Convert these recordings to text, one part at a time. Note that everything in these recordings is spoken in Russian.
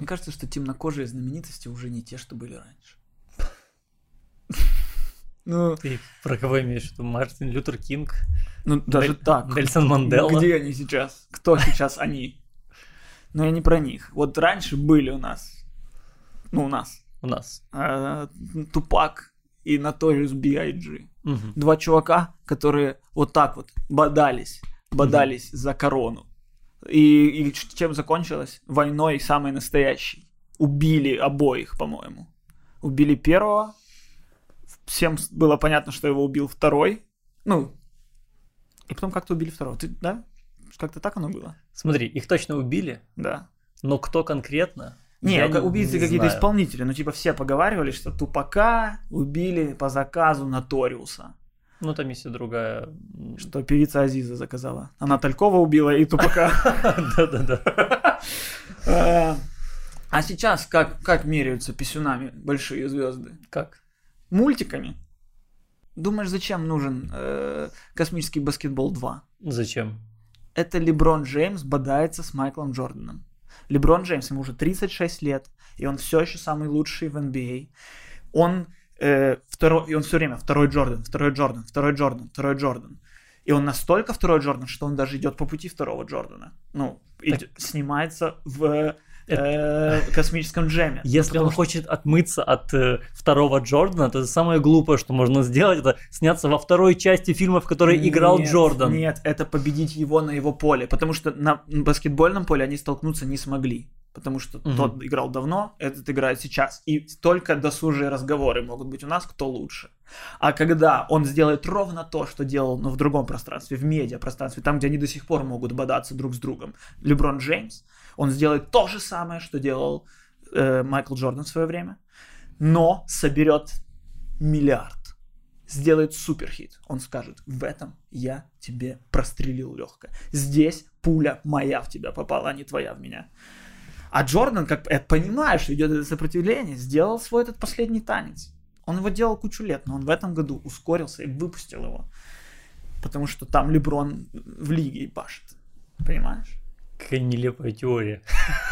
Мне кажется, что темнокожие знаменитости уже не те, что были раньше. Ну, Ты про кого имеешь в виду? Мартин Лютер Кинг? Ну, даже Дель, так. Нельсон Мандела? Где они сейчас? Кто сейчас они? Но я не про них. Вот раньше были у нас, ну, у нас. У нас. Э, Тупак и Notorious B.I.G. Угу. Два чувака, которые вот так вот бодались, бодались угу. за корону. И, и чем закончилось? Войной самой настоящей. Убили обоих, по-моему. Убили первого. Всем было понятно, что его убил второй. Ну, и потом как-то убили второго. Ты, да? Как-то так оно было? Смотри, их точно убили. Да. Но кто конкретно? Не, я убийцы не какие-то исполнители. Ну, типа, все поговаривали, что Тупака убили по заказу Наториуса. Ну, там есть и другая... Что певица Азиза заказала. Она Талькова убила и Тупака. Да-да-да. А, а сейчас как, как меряются писюнами большие звезды? Как? Мультиками. Думаешь, зачем нужен э, космический баскетбол 2? Зачем? Это Леброн Джеймс бодается с Майклом Джорданом. Леброн Джеймс, ему уже 36 лет, и он все еще самый лучший в NBA. Он, э, второй, и он все время второй Джордан, второй Джордан, второй Джордан, второй Джордан. И он настолько второй Джордан, что он даже идет по пути второго Джордана. Ну, так... идет, снимается в э, космическом джеме. Если он что... хочет отмыться от э, второго Джордана, то самое глупое, что можно сделать, это сняться во второй части фильма, в которой нет, играл Джордан. Нет, это победить его на его поле, потому что на баскетбольном поле они столкнуться не смогли. Потому что угу. тот играл давно, этот играет сейчас. И только досужие разговоры могут быть у нас, кто лучше. А когда он сделает ровно то, что делал, но в другом пространстве, в медиапространстве, там, где они до сих пор могут бодаться друг с другом, Леброн Джеймс, он сделает то же самое, что делал э, Майкл Джордан в свое время, но соберет миллиард, сделает суперхит. Он скажет, в этом я тебе прострелил легко. Здесь пуля моя в тебя попала, а не твоя в меня. А Джордан, как понимая, что идет это сопротивление, сделал свой этот последний танец. Он его делал кучу лет, но он в этом году ускорился и выпустил его. Потому что там Леброн в лиге и пашет. Понимаешь? Какая нелепая теория.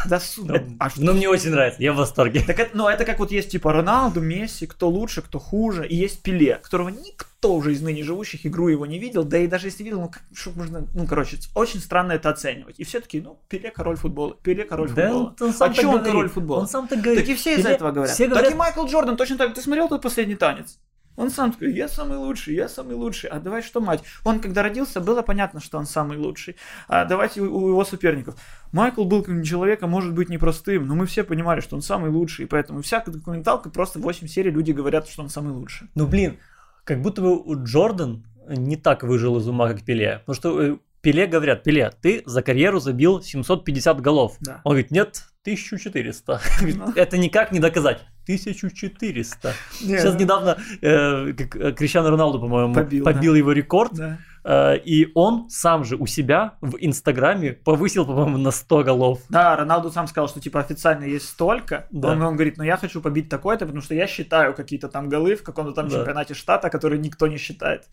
Да, ну, а что? Ну, мне очень нравится, я в восторге. Так это, ну, это как вот есть типа Роналду, Месси, кто лучше, кто хуже, и есть Пеле, которого никто уже из ныне живущих игру его не видел, да и даже если видел, ну, как, что можно, ну, короче, очень странно это оценивать. И все таки ну, Пеле король футбола, Пеле король да, футбола. Он, он сам а что он король футбола? Он сам так говорит. Так и все из-за этого говорят. Все говорят. Так и Майкл Джордан точно так. Ты смотрел тот последний танец? Он сам такой, я самый лучший, я самый лучший. А давай что, мать? Он, когда родился, было понятно, что он самый лучший. А давайте у, его соперников. Майкл был как человека, может быть, непростым, но мы все понимали, что он самый лучший. И поэтому всякая документалка, просто 8 серий люди говорят, что он самый лучший. Ну, блин, как будто бы у Джордан не так выжил из ума, как Пеле. Потому что э, Пеле говорят, Пеле, ты за карьеру забил 750 голов. Да. Он говорит, нет, 1400. Ну. Это никак не доказать. 1400. Нет. Сейчас недавно э, э, Криstiano Роналду, по-моему, побил, побил да. его рекорд. Да. Э, и он сам же у себя в Инстаграме повысил, по-моему, на 100 голов. Да, Роналду сам сказал, что типа официально есть столько. Да. Он, он говорит, ну я хочу побить такое-то, потому что я считаю какие-то там голы в каком-то там да. чемпионате штата, которые никто не считает.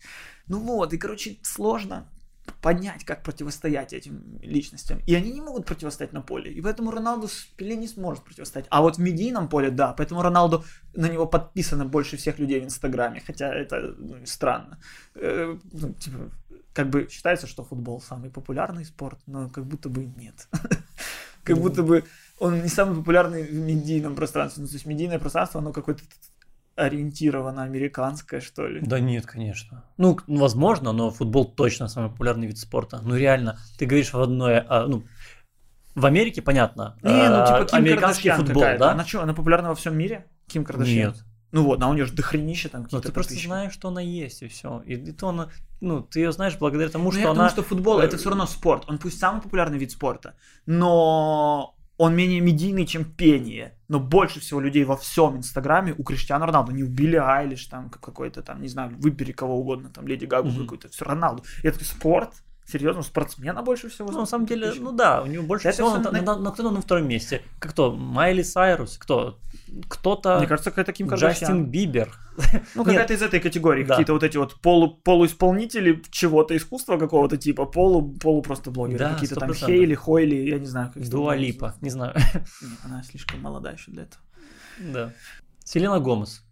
Ну вот, и короче, сложно понять, как противостоять этим личностям. И они не могут противостоять на поле. И поэтому Роналду Пеле не сможет противостоять. А вот в медийном поле, да. Поэтому Роналду, на него подписано больше всех людей в Инстаграме. Хотя это ну, странно. Э, ну, типа, как бы считается, что футбол самый популярный спорт, но как будто бы нет. Как будто бы он не самый популярный в медийном пространстве. Ну, то есть медийное пространство, оно какое-то ориентировано американское, что ли? Да нет, конечно. Ну, возможно, но футбол точно самый популярный вид спорта. Ну, реально, ты говоришь в одной, а, ну, в Америке, понятно. Не, ну, типа Ким американский футбол, да? Она что, она популярна во всем мире? Ким Кардашьян? Нет. Ну вот, а у нее же дохренища там какие-то. Ну, ты просто знаешь, что она есть, и все. И, и то она, ну, ты ее знаешь благодаря тому, ну, что я она. Потому что футбол это все равно спорт. Он пусть самый популярный вид спорта, но он менее медийный, чем пение. Но больше всего людей во всем Инстаграме у Криштиану Роналду. Не у Билли Айлиш, там какой-то там, не знаю, выбери кого угодно, там Леди Гагу mm-hmm. какой-то, все Роналду. Это спорт, серьезно, спортсмена больше всего. Ну, на самом деле, ну да, у него больше всего, на, на, на, на, кто на втором месте? Как кто? Майли Сайрус? Кто? кто-то... Мне кажется, какая-то Ким. Джастин Бибер. Ну, какая-то из этой категории. Да. Какие-то вот эти вот полу, полуисполнители чего-то, искусства какого-то типа, полу, полу просто блогеры. Да, какие-то 100%. там Хейли, Хойли, я не знаю. Как Дуа Липа, не знаю. Она слишком молода еще для этого. Да. Селена Гомес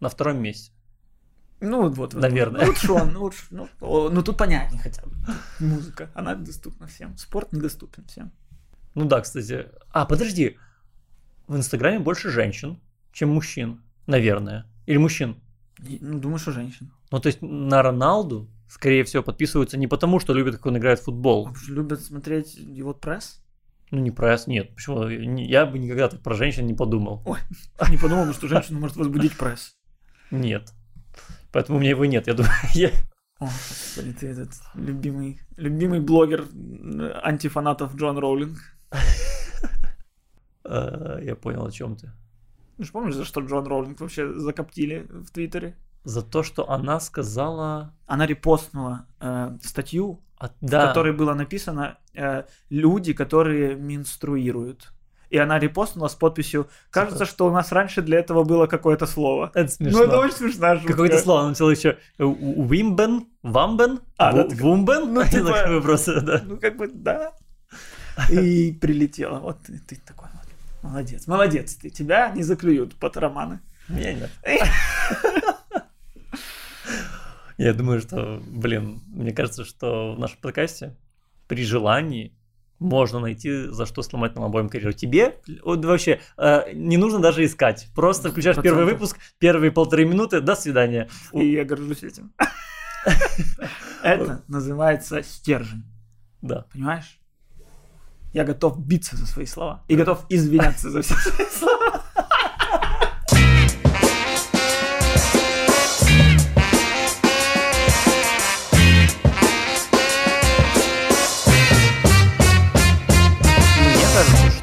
на втором месте. Ну вот, наверное. Ну, лучше он, лучше. Ну, ну тут понятнее хотя бы. Музыка, она доступна всем. Спорт недоступен всем. Ну да, кстати. А, подожди. В Инстаграме больше женщин, чем мужчин, наверное. Или мужчин? Ну, думаю, что женщин. Ну, то есть на Роналду, скорее всего, подписываются не потому, что любят, как он играет в футбол. А любят смотреть его пресс? Ну, не пресс, нет. Почему? Я бы никогда так про женщин не подумал. Ой, не подумал, что женщина может возбудить пресс. Нет. Поэтому у меня его нет. Я думаю, я... О, господи, ты этот любимый, любимый блогер антифанатов Джон Роулинг. Э, я понял, о чем ты. Ну же помнишь, за что Джон Роулинг вообще закоптили в Твиттере? За то, что она сказала... Она репостнула э, статью, а, да. в которой было написано э, «Люди, которые менструируют» и она репостнула с подписью «Кажется, что у нас раньше для этого было какое-то слово». Это смешно. Ну, это очень смешно. Шутка. Какое-то слово, она написала еще «Вимбен», «Вамбен», а, да, «Вумбен». Ну, типа, просто, да. Ну, как бы, да. И прилетела. Вот ты, ты такой вот. Молодец, молодец ты. Тебя не заклюют под романы. Меня нет. Я думаю, что, блин, мне кажется, что в нашем подкасте при желании можно найти, за что сломать нам обоим карьеру. Тебе вот вообще э, не нужно даже искать. Просто включаешь 100%. первый выпуск, первые полторы минуты, до свидания. И я горжусь этим. Это называется стержень. Да. Понимаешь? Я готов биться за свои слова. И готов извиняться за все свои слова.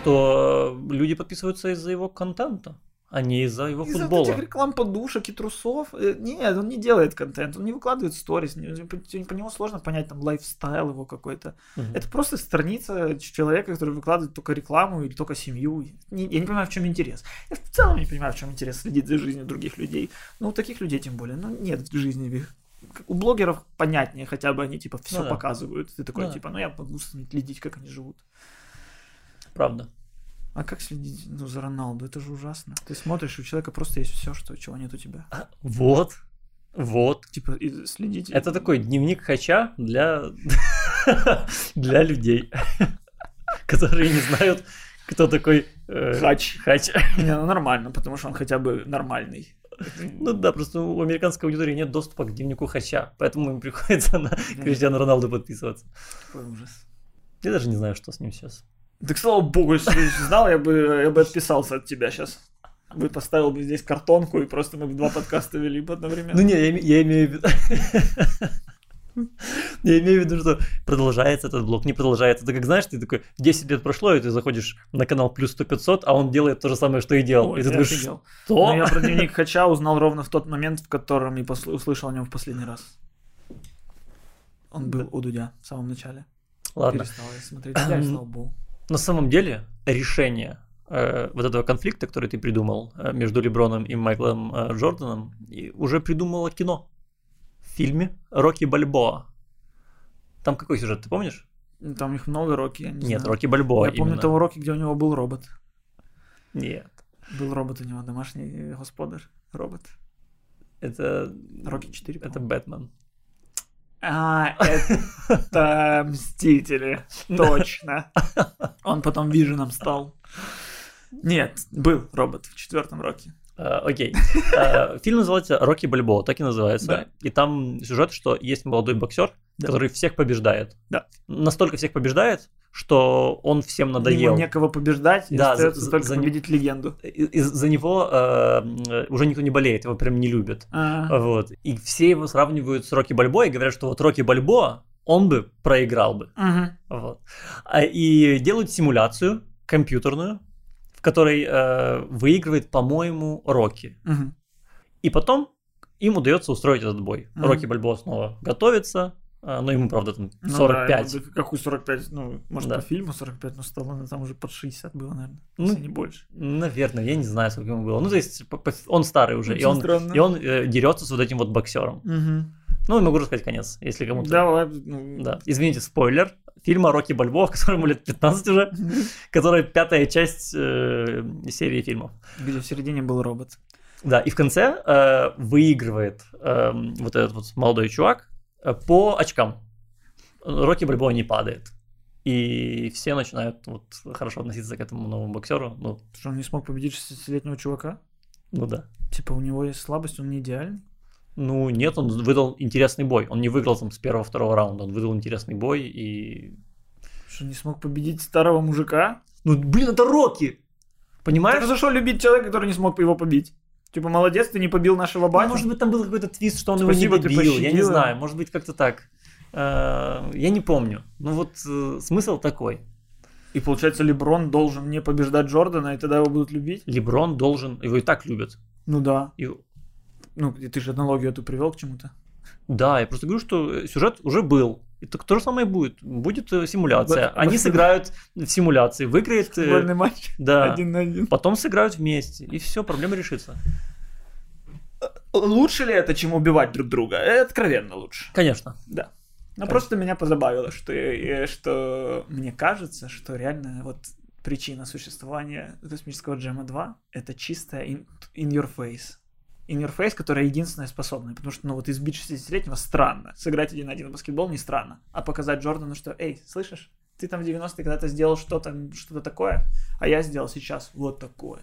Что люди подписываются из-за его контента, а не из-за его из-за футбола. Из-за этих реклам подушек и трусов. Э, нет, он не делает контент, он не выкладывает сторис, по, нему сложно понять там лайфстайл его какой-то. Угу. Это просто страница человека, который выкладывает только рекламу или только семью. я не понимаю, в чем интерес. Я в целом не понимаю, в чем интерес следить за жизнью других людей. Ну, у таких людей тем более. Ну, нет в жизни у блогеров понятнее, хотя бы они типа все ну, да. показывают. Ты такой, ну, типа, ну я могу следить, как они живут. Правда. А как следить ну, за Роналду? Это же ужасно. Ты смотришь, у человека просто есть все, что, чего нет у тебя. А, вот. Вот. Типа, и следить. Это такой дневник хача для, для людей, которые не знают, кто такой э, хач. Хач. Не, ну нормально, потому что он хотя бы нормальный. Ну да, просто у американской аудитории нет доступа к дневнику хача, поэтому им приходится на Криштиану Роналду подписываться. Какой ужас. Я даже не знаю, что с ним сейчас. Так слава богу, если бы знал, я бы, я бы отписался от тебя сейчас. Бы поставил бы здесь картонку, и просто мы бы два подкаста вели бы одновременно. Ну не, я, я имею в виду... Я имею в виду, что продолжается этот блок, не продолжается. Это как, знаешь, ты такой, 10 лет прошло, и ты заходишь на канал плюс 100 500, а он делает то же самое, что и делал. Ой, и ты думаешь, что? Но я про дневник Хача узнал ровно в тот момент, в котором я услышал о нем в последний раз. Он был у Дудя в самом начале. Ладно. Перестал я смотреть, я, слава богу. На самом деле решение э, вот этого конфликта, который ты придумал э, между Леброном и Майклом э, Джорданом, уже придумало кино в фильме «Рокки Бальбоа». Там какой сюжет, ты помнишь? Там их много Рокки, я не Нет, знаю. Рокки Бальбоа Я именно. помню того Рокки, где у него был робот. Нет. Был робот у него, домашний господар, робот. Это... Рокки 4, Это Бэтмен. А, это Мстители. Точно. Он потом Виженом стал. Нет, был робот в четвертом роке. А, окей. Uh, Фильм называется «Рокки Бальбоа», так и называется. Да. И там сюжет, что есть молодой боксер, да. который всех побеждает. Да. Настолько всех побеждает, что он всем надоел. Ему некого побеждать, и да, остается за, только за победить легенду. Из-за него э, уже никто не болеет, его прям не любят. А-а-а. Вот. И все его сравнивают с Рокки Бальбоа и говорят, что вот Рокки Бальбоа, он бы проиграл бы. Угу. Вот. А, и делают симуляцию компьютерную, в которой э, выигрывает, по-моему, Рокки. Угу. И потом им удается устроить этот бой. Угу. Рокки Бальбоа снова готовится, ну, ему, правда, там 45. Ну, да, какую 45? Ну, может, да. по фильму 45, но Сталлоне там уже под 60 было, наверное, ну, если не больше. Наверное, я не знаю, сколько ему было. Ну, то есть, он старый уже, Очень и он, странно. и он э, дерется с вот этим вот боксером. Угу. Ну, могу рассказать конец, если кому-то... Давай. Ну... Да, извините, спойлер. Фильма Рокки Бальбоа, которому лет 15 уже, которая пятая часть э, серии фильмов. Где в середине был робот. Да, и в конце э, выигрывает э, вот этот вот молодой чувак, по очкам. Рокки Бальбоа не падает. И все начинают вот хорошо относиться к этому новому боксеру. Ну, что он не смог победить 60-летнего чувака? Ну да. Типа у него есть слабость, он не идеальный? Ну нет, он выдал интересный бой. Он не выиграл там с первого-второго раунда, он выдал интересный бой и... Что, не смог победить старого мужика? Ну, блин, это Рокки! Понимаешь? Так за что любить человека, который не смог его побить? Типа, молодец, ты не побил нашего батю. Ну, может быть, там был какой-то твист, что он Спасибо, его не побил. Я не знаю, может быть, как-то так. Э, я не помню. Ну вот э, смысл такой. И получается, Леброн должен не побеждать Джордана, и тогда его будут любить? Леброн должен, его и так любят. Ну да. И... Ну, ты же аналогию эту привел к чему-то. Да, я просто говорю, что сюжет уже был. И так то же самое будет. Будет э, симуляция. Они сыграют в симуляции, выиграет... Футбольный матч да, один на один. Потом сыграют вместе, и все, проблема решится. Лучше ли это, чем убивать друг друга? Откровенно лучше. Конечно. Да. Но Конечно. просто меня позабавило, что, что мне кажется, что реально вот причина существования космического джема 2 это чистая in, in your face. Face, которая единственная способная. Потому что, ну вот избить 60-летнего странно. Сыграть один на один в баскетбол не странно. А показать Джордану, что, эй, слышишь, ты там в 90-е когда-то сделал что-то что такое, а я сделал сейчас вот такое.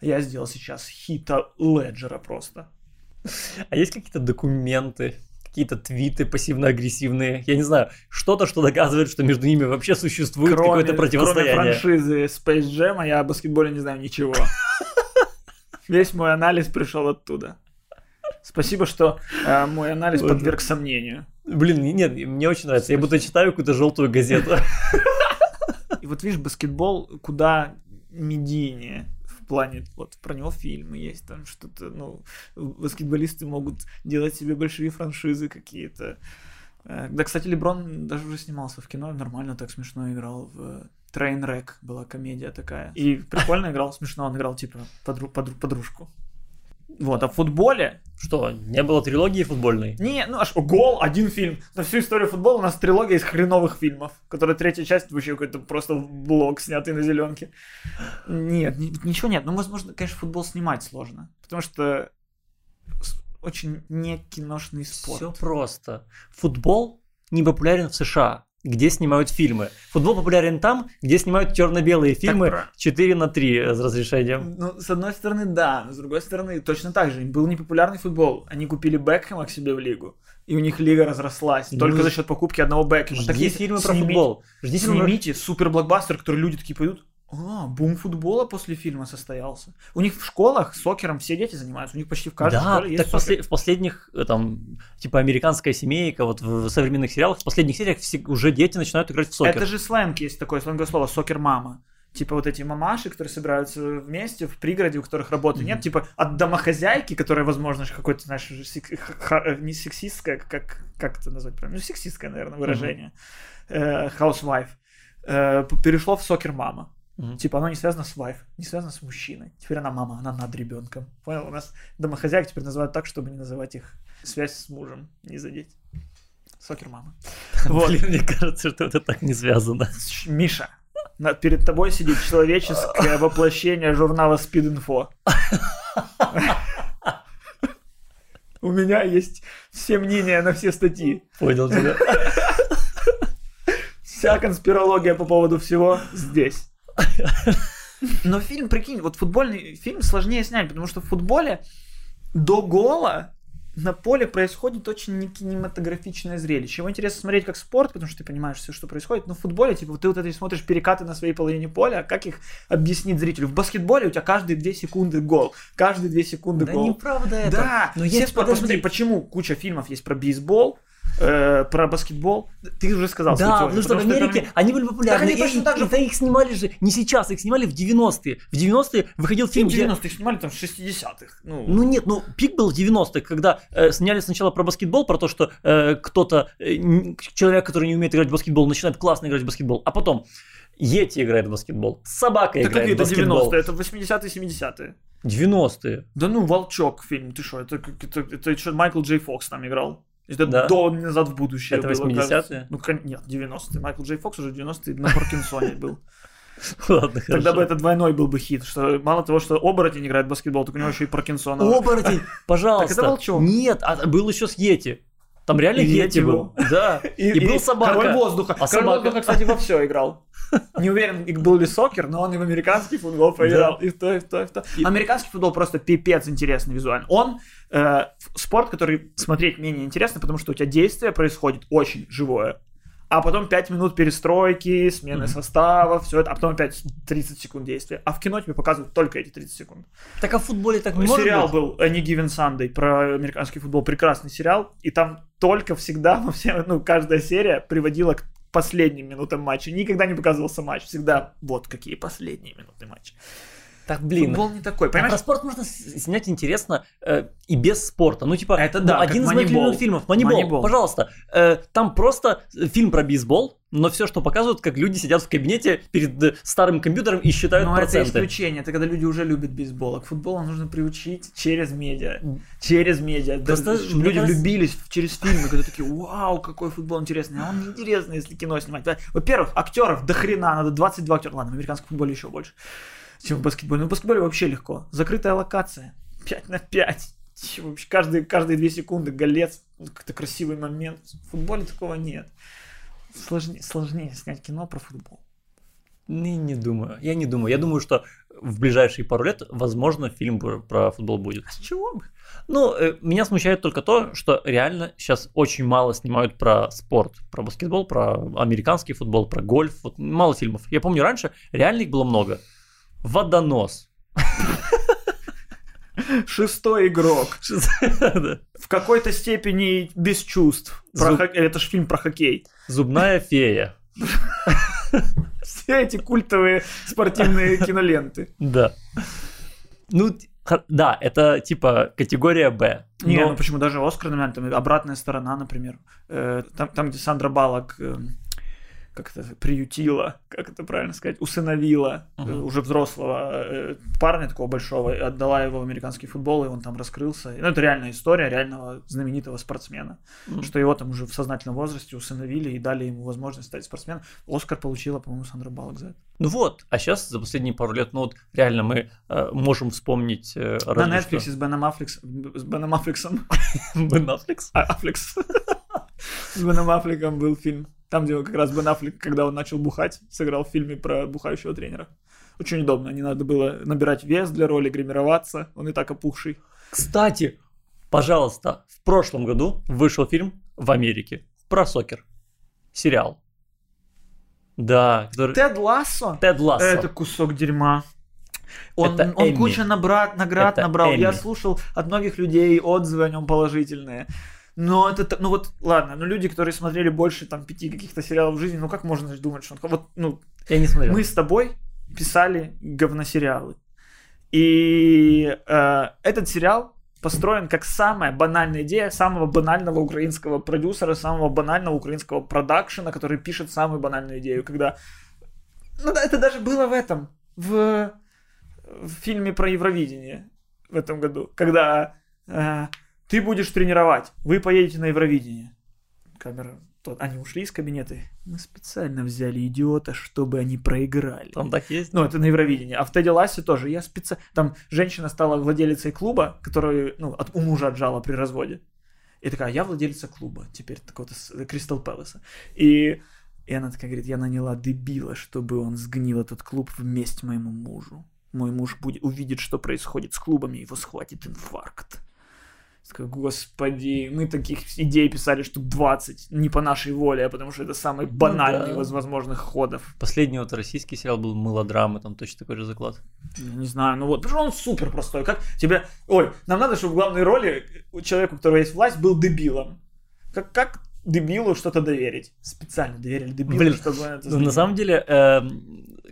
Я сделал сейчас хита Леджера просто. А есть какие-то документы, какие-то твиты пассивно-агрессивные, я не знаю, что-то, что доказывает, что между ними вообще существует кроме, какое-то противостояние. Кроме франшизы Space Jam, я о баскетболе не знаю ничего. Весь мой анализ пришел оттуда. Спасибо, что э, мой анализ подверг сомнению. Блин, нет, мне очень нравится. Я будто читаю какую-то желтую газету. И вот видишь, баскетбол куда медийнее плане, вот про него фильмы есть, там что-то, ну, баскетболисты могут делать себе большие франшизы какие-то. Э, да, кстати, Леброн даже уже снимался в кино, нормально так смешно играл в Trainwreck была комедия такая. И прикольно играл, смешно он играл, типа, подру- подру- подружку. Вот, а в футболе... Что, не было трилогии футбольной? Не, ну аж гол, один фильм. На всю историю футбола у нас трилогия из хреновых фильмов, которая третья часть вообще какой-то просто блок, снятый на зеленке. Нет, ничего нет. Ну, возможно, конечно, футбол снимать сложно, потому что очень не киношный спорт. Все просто. Футбол не популярен в США где снимают фильмы. Футбол популярен там, где снимают черно-белые фильмы про... 4 на 3 с разрешением. Ну, с одной стороны, да, но с другой стороны, точно так же. Был непопулярный футбол. Они купили Бекхэма к себе в лигу, и у них лига разрослась ну, только за счет покупки одного Бекхэма. Жди так фильмы про футбол. Жди снимите супер блокбастер, который люди такие пойдут. А, бум футбола после фильма состоялся. У них в школах сокером все дети занимаются, у них почти в каждой да, школе есть так после, в последних, э, там, типа, американская семейка, вот в современных сериалах, в последних сериях все, уже дети начинают играть в сокер. Это же сленг есть такое, сленговое слово, сокер-мама. Типа вот эти мамаши, которые собираются вместе в пригороде, у которых работы mm-hmm. нет, типа от домохозяйки, которая, возможно, какой-то, знаешь, э, не сексистская, как, как это назвать правильно, ну, сексистское, наверное, выражение, mm-hmm. housewife, перешло в сокер-мама. Угу. Типа оно не связано с вайф, не связано с мужчиной. Теперь она мама, она над ребенком. Понял? У нас домохозяек теперь называют так, чтобы не называть их связь с мужем, не задеть. Сокер мама. Вот. Блин, мне кажется, что это так не связано. Миша, перед тобой сидит человеческое воплощение журнала Speed Info. У меня есть все мнения на все статьи. Понял тебя. Вся конспирология по поводу всего здесь. Но фильм, прикинь, вот футбольный фильм сложнее снять, потому что в футболе до гола на поле происходит очень не кинематографичное зрелище. Его интересно смотреть как спорт, потому что ты понимаешь все, что происходит. Но в футболе, типа, ты вот это смотришь перекаты на своей половине поля, а как их объяснить зрителю? В баскетболе у тебя каждые две секунды гол. Каждые две секунды да гол. Да неправда это. Да, но есть, спорт, посмотри, почему куча фильмов есть про бейсбол, э, про баскетбол, ты уже сказал Да, потому что в Америке это... они были популярны. Так они точно так же... Это их снимали же не сейчас, их снимали в 90-е. В 90-е выходил фильм, В 90-е где... снимали там в 60-х. Ну... ну нет, ну пик был в 90-х, когда э, сняли сначала про баскетбол, про то, что э, кто-то, э, человек, который не умеет играть в баскетбол, начинает классно играть в баскетбол, а потом Йети играет в баскетбол, собака это играет в баскетбол. Это 90-е, 70-е. 90-е. Да ну, Волчок фильм, ты что, это, это, это, это что, Майкл Джей Фокс там играл. Это да. до «Назад в будущее» Это 80-е? Ну, нет, 90-е. Майкл Джей Фокс уже 90-е на Паркинсоне был. Ладно, Тогда бы это двойной был бы хит, что мало того, что оборотень играет в баскетбол, так у него еще и Паркинсона. Оборотень, пожалуйста. Так это волчок. Нет, а был еще с Йети. Там реально Йети был. Да. И, и, был собака. Король воздуха. А Король собака... воздуха, кстати, во все играл. Не уверен, был ли сокер, но он и в американский футбол поиграл. И в то, и в то, и в то. Американский футбол просто пипец интересный визуально. Он э, спорт, который смотреть менее интересно, потому что у тебя действие происходит очень живое а потом 5 минут перестройки, смены mm-hmm. состава, все это, а потом опять 30 секунд действия. А в кино тебе показывают только эти 30 секунд. Так а в футболе так не Сериал быть? был Any Given Sunday про американский футбол, прекрасный сериал, и там только всегда, во все, ну, каждая серия приводила к последним минутам матча. Никогда не показывался матч, всегда вот какие последние минуты матча. Так, блин. Футбол не такой, понимаешь? А про спорт можно снять интересно э, и без спорта. Ну, типа, это да, ну, один из моих любимых фильмов. Манибол, пожалуйста. Э, там просто фильм про бейсбол, но все, что показывают, как люди сидят в кабинете перед э, старым компьютером и считают но проценты. это исключение, это когда люди уже любят бейсбол. А к футболу нужно приучить через медиа. Через медиа. Просто люди кажется... влюбились через фильмы, когда такие, вау, какой футбол интересный. А он неинтересный, если кино снимать. Во-первых, актеров до хрена, надо 22 актера. Ладно, в американском футболе еще больше чем в баскетболе. Ну, в баскетболе вообще легко. Закрытая локация. 5 на 5. Вообще каждые, каждые 2 секунды голец. Какой-то красивый момент. В футболе такого нет. Сложнее, сложнее снять кино про футбол. Не, не думаю. Я не думаю. Я думаю, что в ближайшие пару лет, возможно, фильм про футбол будет. А с чего бы? Ну, э, меня смущает только то, что реально сейчас очень мало снимают про спорт, про баскетбол, про американский футбол, про гольф. Вот мало фильмов. Я помню, раньше реально их было много водонос. Шестой игрок. В какой-то степени без чувств. Это же фильм про хоккей. Зубная фея. Все эти культовые спортивные киноленты. Да. Ну, да, это типа категория Б. Не, ну почему даже Оскар, там обратная сторона, например. Э, там, там где Сандра Балок эм, как это, приютила, как это правильно сказать, усыновила uh-huh. уже взрослого э, парня такого большого, и отдала его в американский футбол, и он там раскрылся. Ну, это реальная история реального знаменитого спортсмена, uh-huh. что его там уже в сознательном возрасте усыновили и дали ему возможность стать спортсменом. Оскар получила, по-моему, Сандра Балок за это. Ну вот, а сейчас за последние пару лет, ну вот реально мы э, можем вспомнить... Э, На Netflix что... с Беном Аффлекс, с Беном Аффлексом. Бен Аффлекс? А, Аффлекс. С Беном Аффлеком был фильм там, где как раз Бен Аффлек, когда он начал бухать, сыграл в фильме про бухающего тренера. Очень удобно. Не надо было набирать вес для роли, гримироваться. Он и так опухший. Кстати, пожалуйста, в прошлом году вышел фильм в Америке про soccer. Сериал. Да. Который... Тед Лассо? Тед Лассо. Это кусок дерьма. Он, это он куча набрат, наград это набрал. Эмми. Я слушал от многих людей отзывы о нем положительные. Но это, ну вот, ладно, ну люди, которые смотрели больше там пяти каких-то сериалов в жизни, ну как можно думать, что он, вот, ну, я не смотрел. Мы с тобой писали говносериалы. И э, этот сериал построен как самая банальная идея самого банального украинского продюсера, самого банального украинского продакшена, который пишет самую банальную идею, когда... Ну да, это даже было в этом, в, в фильме про Евровидение в этом году, когда э, ты будешь тренировать, вы поедете на Евровидение. Камера, тот, они ушли из кабинета. Мы специально взяли идиота, чтобы они проиграли. Там так есть? Ну, это на Евровидении. А в Теди Лассе тоже. Я специально... Там женщина стала владелицей клуба, которую, ну, от, у мужа отжала при разводе. И такая, я владелица клуба, теперь такого-то Кристал Пэласа. И, и она такая говорит, я наняла дебила, чтобы он сгнил этот клуб вместе моему мужу. Мой муж будет, увидит, что происходит с клубами, его схватит инфаркт. Господи, мы таких идей писали штук 20, не по нашей воле, а потому что это самый ну банальный ну, да. из возможных ходов. Последний вот российский сериал был «Мылодрама», там точно такой же заклад. Я не знаю, ну вот, потому что он супер простой. Как тебе... Ой, нам надо, чтобы в главной роли у человека, у которого есть власть, был дебилом. Как, как дебилу что-то доверить? Специально доверили дебилу, Блин, чтобы это... Ну, на самом деле, э,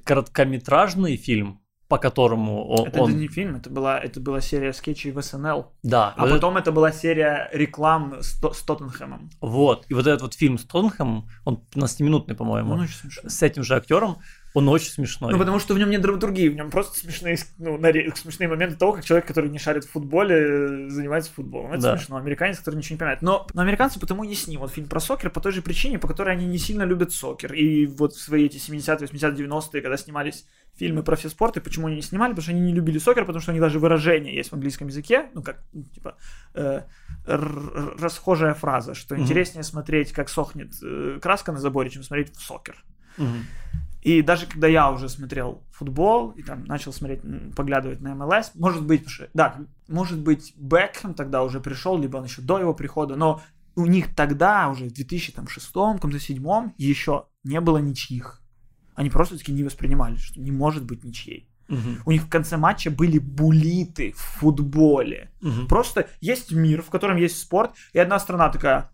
короткометражный фильм по которому он... Это, это не фильм, это была, это была серия скетчей в СНЛ. Да. А вот потом это... это была серия реклам с, с Тоттенхэмом. Вот. И вот этот вот фильм с Тоттенхэмом, он 15-минутный, по-моему. Смешной. С этим же актером. Он очень смешной. Ну, потому что в нем нет драматургии, в нем просто смешные, ну, смешные моменты того, как человек, который не шарит в футболе, занимается футболом. Это да. смешно. Американец, который ничего не понимает. Но, но американцы потому не снимут фильм про сокер по той же причине, по которой они не сильно любят сокер. И вот в свои эти 70-е, 80-е, 90-е, когда снимались фильмы про все спорты, почему они не снимали? Потому что они не любили сокер, потому что у них даже выражение есть в английском языке, ну как, ну, типа, э, расхожая фраза, что mm-hmm. интереснее смотреть, как сохнет э, краска на заборе, чем смотреть в сокер. Mm-hmm. И даже когда я уже смотрел футбол и там начал смотреть, поглядывать на МЛС, может быть, да, может быть, Бекхэм тогда уже пришел, либо он еще до его прихода, но у них тогда, уже в 2006, каком-то 2007 еще не было ничьих. Они просто таки не воспринимали, что не может быть ничьей. Угу. У них в конце матча были булиты в футболе. Угу. Просто есть мир, в котором есть спорт, и одна страна такая,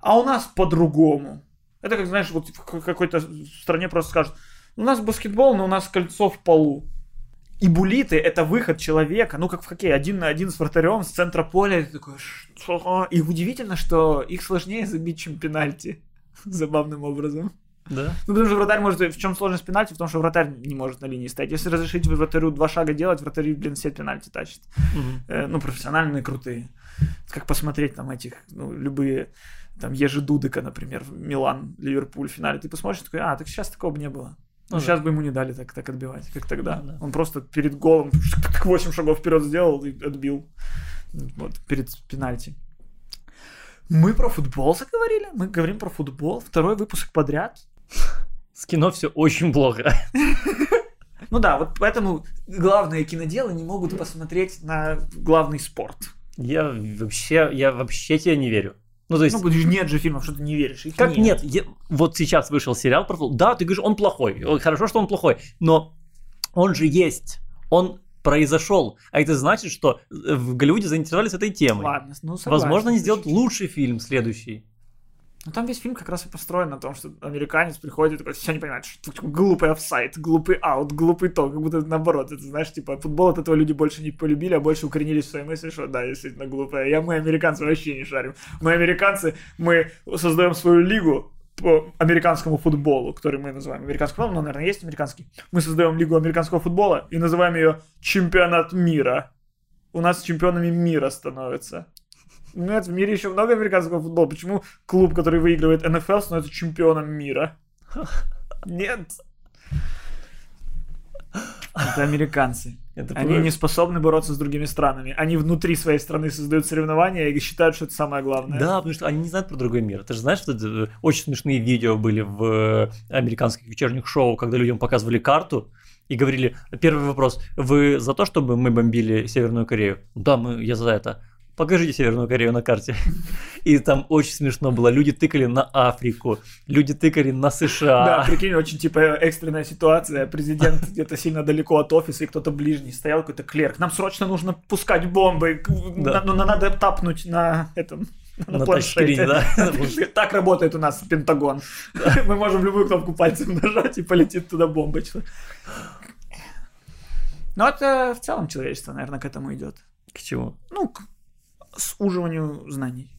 а у нас по-другому. Это как, знаешь, вот в какой-то стране просто скажут, у нас баскетбол, но у нас кольцо в полу. И булиты — это выход человека, ну, как в хоккее, один на один с вратарем с центра поля. И, такой, что? и удивительно, что их сложнее забить, чем пенальти. Забавным образом. Да. Ну, потому что вратарь может... В чем сложность пенальти? В том, что вратарь не может на линии стоять. Если разрешить вратарю два шага делать, вратарь, блин, все пенальти тащит. Угу. Э, ну, профессиональные, крутые. Как посмотреть там этих, ну, любые там Ежи Дудыка, например, в Милан, Ливерпуль в финале, ты посмотришь такой, а, так сейчас такого бы не было. Ну, ну сейчас бы ему не дали так, так отбивать, как тогда. Ну, да. Он просто перед голом 8 шагов вперед сделал и отбил. Вот, перед пенальти. Мы про футбол заговорили, мы говорим про футбол, второй выпуск подряд. С кино все очень плохо. Ну да, вот поэтому главные киноделы не могут посмотреть на главный спорт. Я вообще, я вообще тебе не верю. Ну, то есть... Ну, нет же фильмов, что ты не веришь. Их как нет? нет я... Вот сейчас вышел сериал про Да, ты говоришь, он плохой. Хорошо, что он плохой. Но он же есть. Он произошел. А это значит, что в Голливуде заинтересовались этой темой. Ладно, ну согласен. Возможно, они сделают лучший фильм следующий. Ну там весь фильм как раз и построен на том, что американец приходит и такой, все не понимает, что типа, глупый офсайт, глупый аут, глупый то, как будто наоборот, это знаешь, типа футбол от этого люди больше не полюбили, а больше укоренились в своей мысли, что да, действительно глупая. Я мы американцы вообще не шарим. Мы американцы, мы создаем свою лигу, по американскому футболу, который мы называем американским футболом, но, наверное, есть американский. Мы создаем лигу американского футбола и называем ее чемпионат мира. У нас чемпионами мира становятся. Нет, в мире еще много американского футбола. Почему клуб, который выигрывает НФЛ, становится чемпионом мира? Нет. Это американцы. Это Они не способны бороться с другими странами. Они внутри своей страны создают соревнования и считают, что это самое главное. Да, потому что они не знают про другой мир. Ты же знаешь, что э, очень смешные видео были в э, американских вечерних шоу, когда людям показывали карту и говорили, первый вопрос, вы за то, чтобы мы бомбили Северную Корею? Да, мы, я за это покажите Северную Корею на карте. И там очень смешно было. Люди тыкали на Африку, люди тыкали на США. Да, прикинь, очень типа экстренная ситуация. Президент где-то сильно далеко от офиса, и кто-то ближний стоял, какой-то клерк. Нам срочно нужно пускать бомбы. Да. Но надо тапнуть на этом на, на планшете. Да? так работает у нас Пентагон. Мы можем любую кнопку пальцем нажать, и полетит туда бомбочка. Но это в целом человечество, наверное, к этому идет. К чему? Ну, суживанию знаний.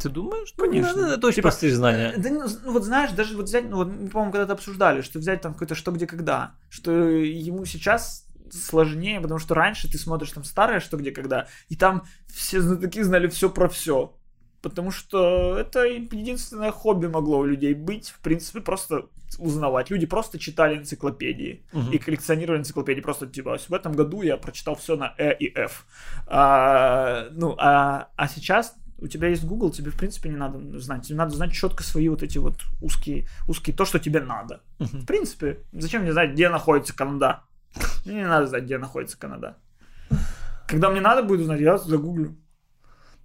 Ты думаешь? Конечно. Ну, это очень типа, простые знания. Да, ну, ну, вот знаешь, даже вот взять, ну, вот, мы, по-моему, когда-то обсуждали, что взять там какое-то «Что, где, когда», что ему сейчас сложнее, потому что раньше ты смотришь там старое «Что, где, когда», и там все знатоки знали все про все. Потому что это единственное хобби могло у людей быть, в принципе, просто узнавать. Люди просто читали энциклопедии угу. и коллекционировали энциклопедии. Просто типа в этом году я прочитал все на Э и Ф. А, ну, а, а сейчас у тебя есть Google, тебе в принципе не надо знать. Тебе надо знать четко свои вот эти вот узкие, узкие то, что тебе надо. Угу. В принципе, зачем мне знать, где находится Канада? Мне не надо знать, где находится Канада. Когда мне надо будет узнать, я загуглю.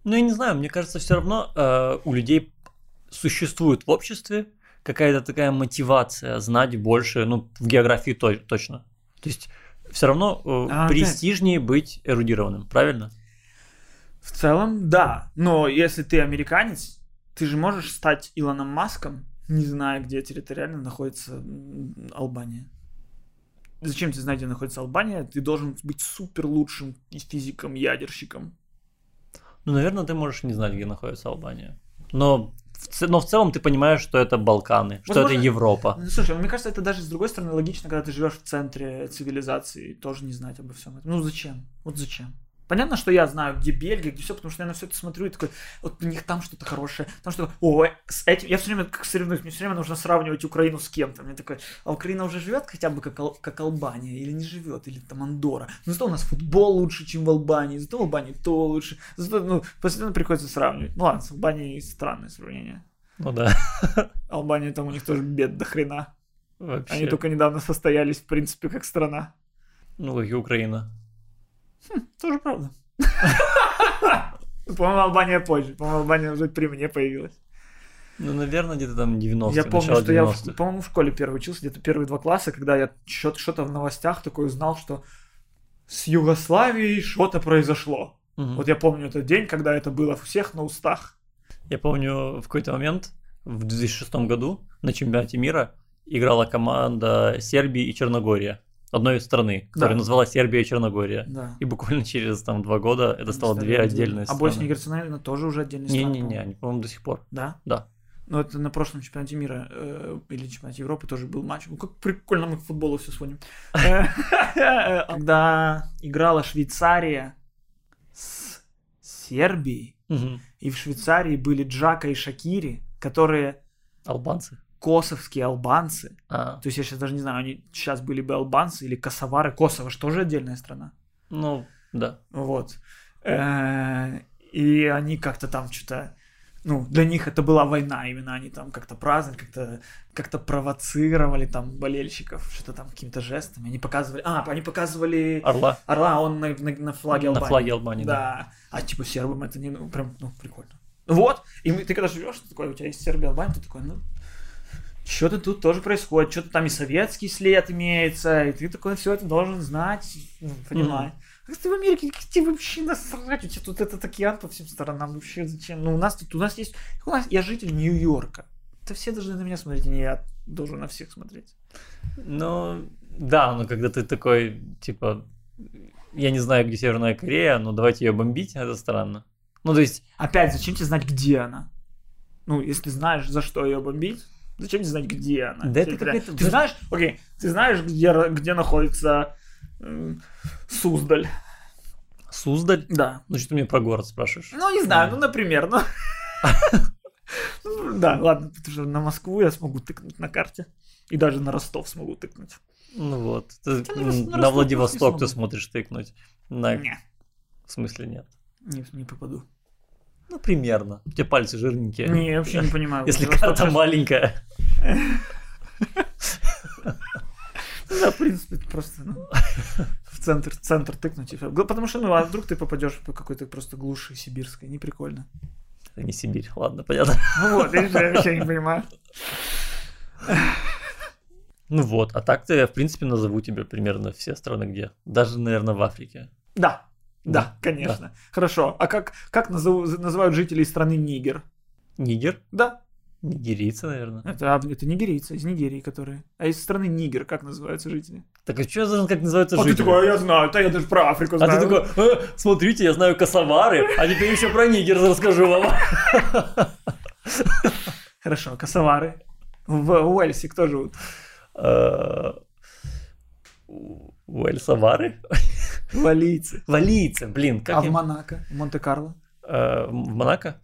Ну, я не знаю, мне кажется, все равно э, у людей существует в обществе какая-то такая мотивация знать больше, ну, в географии то, точно. То есть все равно э, а, престижнее да. быть эрудированным, правильно? В целом, да. Но если ты американец, ты же можешь стать Илоном Маском, не зная, где территориально находится Албания. Зачем тебе знать, где находится Албания? Ты должен быть супер лучшим физиком, ядерщиком. Ну, наверное, ты можешь не знать, где находится Албания. Но но в целом ты понимаешь, что это Балканы, что Возможно, это Европа. Ну, слушай, мне кажется, это даже с другой стороны логично, когда ты живешь в центре цивилизации, тоже не знать обо всем этом. Ну зачем? Вот зачем? Понятно, что я знаю, где Бельгия, где все, потому что я на все это смотрю и такой, вот у них там что-то хорошее, там что-то, о, с этим, я все время как соревнуюсь, мне все время нужно сравнивать Украину с кем-то. Мне такой, а Украина уже живет хотя бы как, как Албания, или не живет, или там Андора. Но зато у нас футбол лучше, чем в Албании, зато в Албании то лучше, зато, ну, постоянно приходится сравнивать. Ну ладно, с Албанией странное сравнение. Ну да. Албания там у них тоже бед до хрена. Вообще. Они только недавно состоялись, в принципе, как страна. Ну, как и Украина. Хм, тоже правда. По-моему, Албания позже. По-моему, Албания уже при мне появилась. Ну, наверное, где-то там 90 Я помню, что 90 я, по-моему, в школе первый учился, где-то первые два класса, когда я что-то в новостях такое узнал, что с Югославией что-то произошло. Угу. Вот я помню этот день, когда это было у всех на устах. Я помню, в какой-то момент, в 2006 году, на чемпионате мира играла команда Сербии и Черногория одной страны, которая да. называлась Сербия и Черногория. Да. И буквально через там два года это стало две отдельные страны. А Босния и Герцеговина тоже уже отдельные страны? Не-не-не, они, по-моему, до сих пор. Да? Да. Ну, это на прошлом чемпионате мира э, или чемпионате Европы тоже был матч. Ну, как прикольно мы к футболу все сводим. Когда играла Швейцария с Сербией, и в Швейцарии были Джака и Шакири, которые... Албанцы? Косовские албанцы. А. То есть я сейчас даже не знаю, они сейчас были бы албанцы или косовары. Косово же тоже отдельная страна. Ну, да. Вот. Э, и они как-то там что-то ну, для них это была война, именно они там как-то праздновали, как-то как провоцировали там болельщиков, что-то там какими-то жестами. Они показывали, а, они показывали... Орла. Орла, он на, на, на флаге Албании. На флаге Албании, да. да. А типа сербам это не, ну, прям, ну, прикольно. Вот, и ты когда живешь, ты такой, у тебя есть Сербия, Албания, ты такой, ну, что-то тут тоже происходит, что-то там и советский след имеется, и ты такой все это должен знать, ну, понимать. Mm-hmm. Как ты в Америке, тебе вообще насрать, у тебя тут этот океан по всем сторонам, вообще зачем? Ну, у нас тут, у нас есть, у нас, я житель Нью-Йорка, это все должны на меня смотреть, а не я должен на всех смотреть. Ну, да, но когда ты такой, типа, я не знаю, где Северная Корея, но давайте ее бомбить, это странно. Ну, то есть... Опять, зачем тебе знать, где она? Ну, если знаешь, за что ее бомбить, Зачем знать, где она? Да это какая-то... Ты знаешь, окей, ты знаешь, где, где находится э, Суздаль? Суздаль? Да. Ну, что ты мне про город спрашиваешь? Ну, не знаю, ну, например, ну... ну... Да, ладно, потому что на Москву я смогу тыкнуть на карте. И даже на Ростов смогу тыкнуть. Ну вот. Ты, на, на Владивосток ты смотришь тыкнуть. На... Не. В смысле нет? Не, не попаду. Ну, примерно. У тебя пальцы жирненькие. Не, я вообще не понимаю. Если карта маленькая. Да, в принципе, просто ну, в центр, центр тыкнуть. Потому что, ну, а вдруг ты попадешь по какой-то просто глуши сибирской, не прикольно. Это не Сибирь, ладно, понятно. Ну вот, я вообще не понимаю. Ну вот, а так-то я, в принципе, назову тебе примерно все страны, где. Даже, наверное, в Африке. Да, да, конечно. Да. Хорошо. А как, как назову, называют жителей страны Нигер? Нигер? Да. Нигерийцы, наверное. Это, это нигерийцы из Нигерии, которые. А из страны Нигер как называются жители? Так а что я знаю, как называются а жители? ты такой, а я знаю, да я даже про Африку знаю. А ты такой, э, смотрите, я знаю косовары, а теперь еще про Нигер расскажу вам. Хорошо, косовары. В Уэльсе кто живут? Э, Уэльсовары? Валийцы. Валийцы, блин. Как а я... в Монако? В Монте-Карло? Э, в Монако?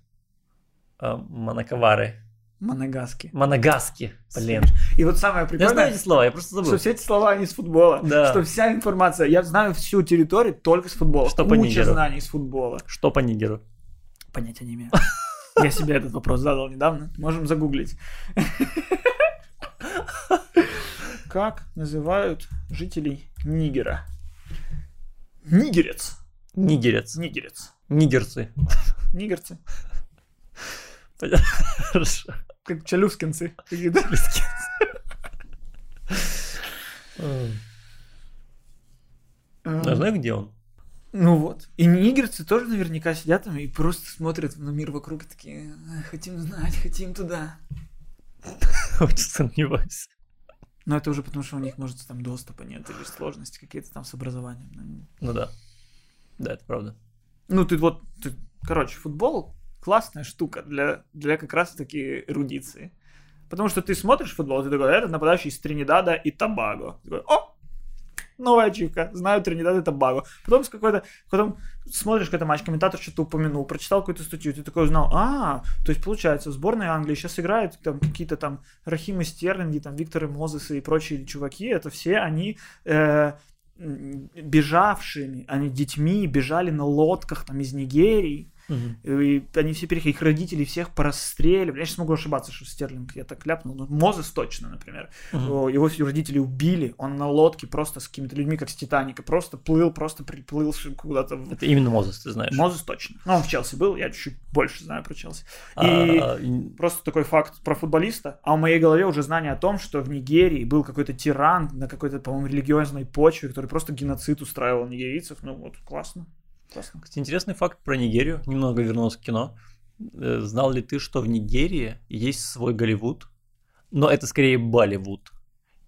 Э, Монаковары. Манагаски. Манагаски, блин. И вот самое прикольное... Я знаю эти слова, я просто забыл. Что все эти слова, они из футбола. Да. Что вся информация... Я знаю всю территорию только с футбола. Что Куча по Нигеру? знаний из футбола. Что по Нигеру? Понятия не имею. Я себе этот вопрос задал недавно. Можем загуглить. Как называют жителей Нигера? Нигерец. Нигерец. Нигерец. Нигерцы. Нигерцы. Хорошо. Как челюскинцы. Я знаю, где он. Ну вот. И нигерцы тоже наверняка сидят там и просто смотрят на мир вокруг и такие, хотим знать, хотим туда. Очень сомневаюсь. Но это уже потому, что у них, может, там доступа нет или сложности какие-то там с образованием. Ну да. Да, это правда. Ну, ты вот, ты, короче, футбол классная штука для, для как раз-таки эрудиции. Потому что ты смотришь футбол, ты такой, этот нападающий из Тринидада и Табаго. Ты такой, о, новая ачивка, знаю Тринидад и Табаго. Потом с какой-то, потом смотришь какой-то матч, комментатор что-то упомянул, прочитал какую-то статью, ты такой узнал, а, то есть получается, сборная Англии сейчас играет там какие-то там Рахимы Стерлинги, там Викторы Мозесы и прочие чуваки, это все они э, бежавшими, они детьми бежали на лодках там из Нигерии, Угу. И они все переехали, их родители всех порастреливали. Я сейчас могу ошибаться, что Стерлинг я так ляпнул. Но Мозес точно, например. Угу. Его родители убили. Он на лодке просто с какими-то людьми, как с Титаника, просто плыл, просто приплыл куда-то. Это именно Мозес, ты знаешь? Мозес точно. Ну, он в Челси был, я чуть больше знаю про Челси. И а... просто такой факт про футболиста. А в моей голове уже знание о том, что в Нигерии был какой-то тиран на какой-то, по-моему, религиозной почве, который просто геноцид устраивал нигерийцев. Ну вот, классно. Классно. Кстати, интересный факт про Нигерию. Немного вернулся к кино. Э, знал ли ты, что в Нигерии есть свой Голливуд, но это скорее Болливуд.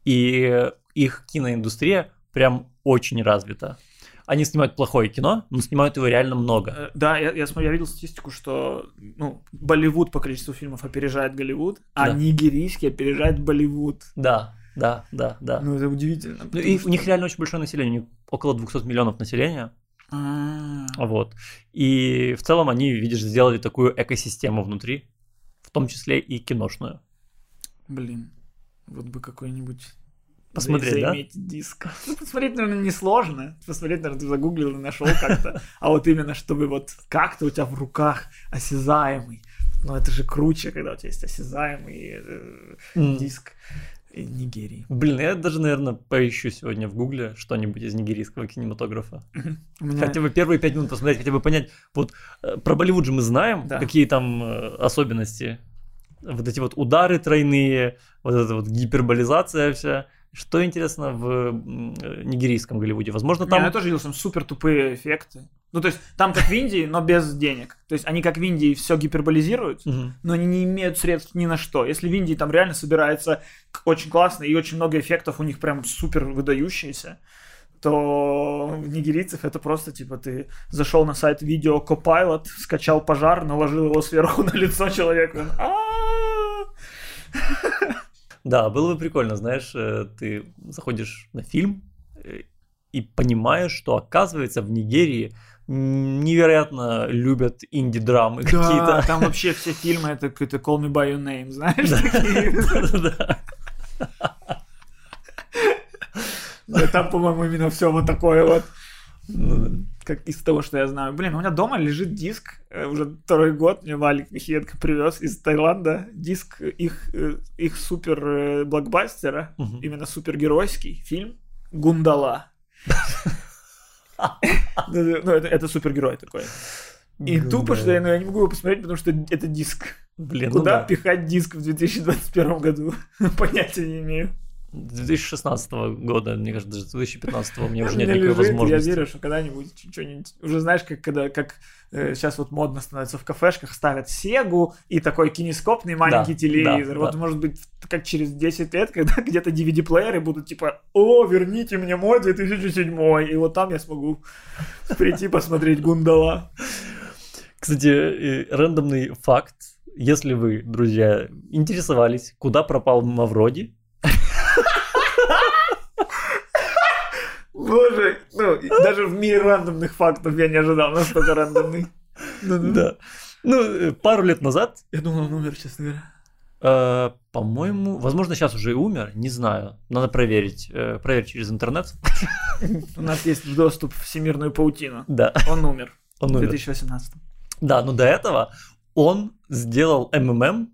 И их киноиндустрия прям очень развита. Они снимают плохое кино, но снимают его реально много. Э, да, я, я, я видел статистику, что ну, Болливуд по количеству фильмов опережает Голливуд, а да. нигерийский опережает Болливуд. Да, да, да, да. Ну, это удивительно. Ну, и что... у них реально очень большое население, у них около 200 миллионов населения. А-а-а. Вот. И в целом они, видишь, сделали такую экосистему внутри, в том числе и киношную. Блин, вот бы какой-нибудь Посмотреть, да? диск. Ну, посмотреть, наверное, несложно. Посмотреть, наверное, ты загуглил и нашел как-то. А вот именно, чтобы вот как-то у тебя в руках осязаемый. Ну, это же круче, когда у тебя есть осязаемый э, mm. диск. Нигерии. Блин, я даже, наверное, поищу сегодня в Гугле что-нибудь из нигерийского кинематографа. Меня... Хотя бы первые пять минут посмотреть, хотя бы понять. Вот э, про Болливуд же мы знаем, да. какие там э, особенности. Вот эти вот удары тройные, вот эта вот гиперболизация вся. Что интересно в э, нигерийском Голливуде? Возможно, там... Не, я тоже видел там супер тупые эффекты. Ну, то есть, там как в Индии, но без денег. То есть, они как в Индии все гиперболизируют, угу. но они не имеют средств ни на что. Если в Индии там реально собирается очень классно и очень много эффектов у них прям супер выдающиеся, то в нигерийцев это просто типа ты зашел на сайт видео Copilot, скачал пожар, наложил его сверху на лицо человека. Да, было бы прикольно, знаешь, э, ты заходишь на фильм э, и понимаешь, что оказывается в Нигерии невероятно любят инди-драмы да, какие-то. там вообще все фильмы это какой-то Call Me By Your Name, знаешь, Да, там, по-моему, именно все вот такое вот. Ну, как из того, что я знаю. Блин, у меня дома лежит диск, э, уже второй год, мне Валик Михиенко привез из Таиланда диск их, э, их супер э, блокбастера, именно супергеройский фильм «Гундала». Ну, ну, это супергерой такой. И тупо, что я, ну, я не могу его посмотреть, потому что это диск. Блин, Куда пихать диск в 2021 году? Понятия не имею. 2016 года, мне кажется, даже 2015 у меня уже нет никакой возможности. Я верю, что когда-нибудь что-нибудь... Уже знаешь, как когда как э, сейчас вот модно становится в кафешках, ставят Сегу и такой кинескопный маленький да, телевизор. Да, вот да. может быть как через 10 лет, когда где-то DVD-плееры будут типа «О, верните мне мой 2007 и вот там я смогу прийти посмотреть Гундала. Кстати, рандомный факт. Если вы, друзья, интересовались, куда пропал Мавроди, Боже, ну, даже в мире рандомных фактов я не ожидал настолько рандомных. Да. Ну, э, пару лет назад... Я думал, он умер, честно говоря. Э, по-моему, возможно, сейчас уже и умер, не знаю. Надо проверить. Э, проверить через интернет. У нас есть доступ в всемирную паутину. Да. Он умер. Он умер. В 2018. Да, но до этого он сделал МММ,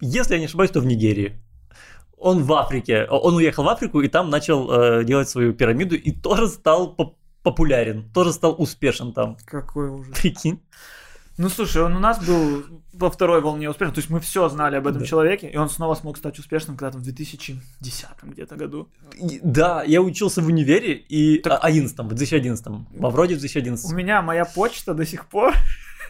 если я не ошибаюсь, то в Нигерии он в Африке, он уехал в Африку и там начал э, делать свою пирамиду и тоже стал поп популярен, тоже стал успешен там. Какой ужас. Прикинь. Ну, слушай, он у нас был во второй волне успешным. То есть мы все знали об этом да. человеке, и он снова смог стать успешным когда-то в 2010 где-то году. Да, я учился в универе и так... 11 в 2011 во вроде в 2011 У меня моя почта до сих пор